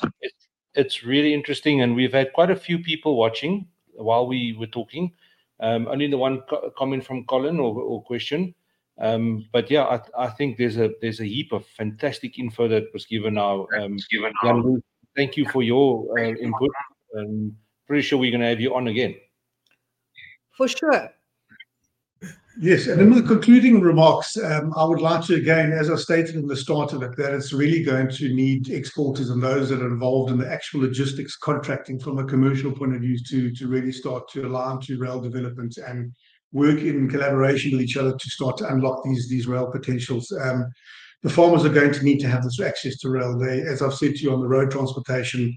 It's really interesting, and we've had quite a few people watching while we were talking. Um, only the one co- comment from Colin or, or question. Um, but yeah, I, I, think there's a there's a heap of fantastic info that was given now. Um, given Jan, thank you for your uh, input. I'm pretty sure we're going to have you on again. For sure. Yes, and in the concluding remarks, um, I would like to again, as I stated in the start of it, that it's really going to need exporters and those that are involved in the actual logistics contracting from a commercial point of view to to really start to align to rail development and work in collaboration with each other to start to unlock these these rail potentials. Um, the farmers are going to need to have this access to rail. They, as I've said to you on the road transportation,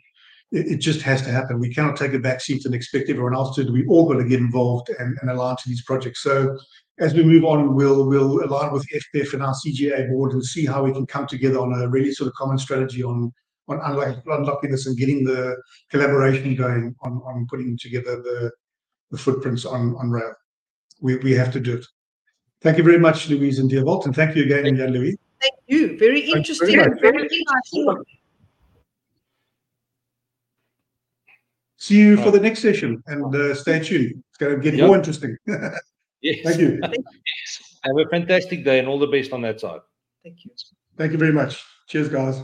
it, just has to happen. We cannot take a back seat and expect everyone else to. We all got to get involved and, and align to these projects. So as we move on, we'll we'll align with FPF and our CGA board and see how we can come together on a really sort of common strategy on on unlocking this and getting the collaboration going on on putting together the the footprints on on rail. We we have to do it. Thank you very much, Louise and Dewald, and thank you again, thank Jan Louis. Thank you. Very interesting. Very, very interesting. See you for the next session and uh, stay tuned. It's going to get yep. more interesting. yes. Thank you. Have a fantastic day and all the best on that side. Thank you. Thank you very much. Cheers, guys.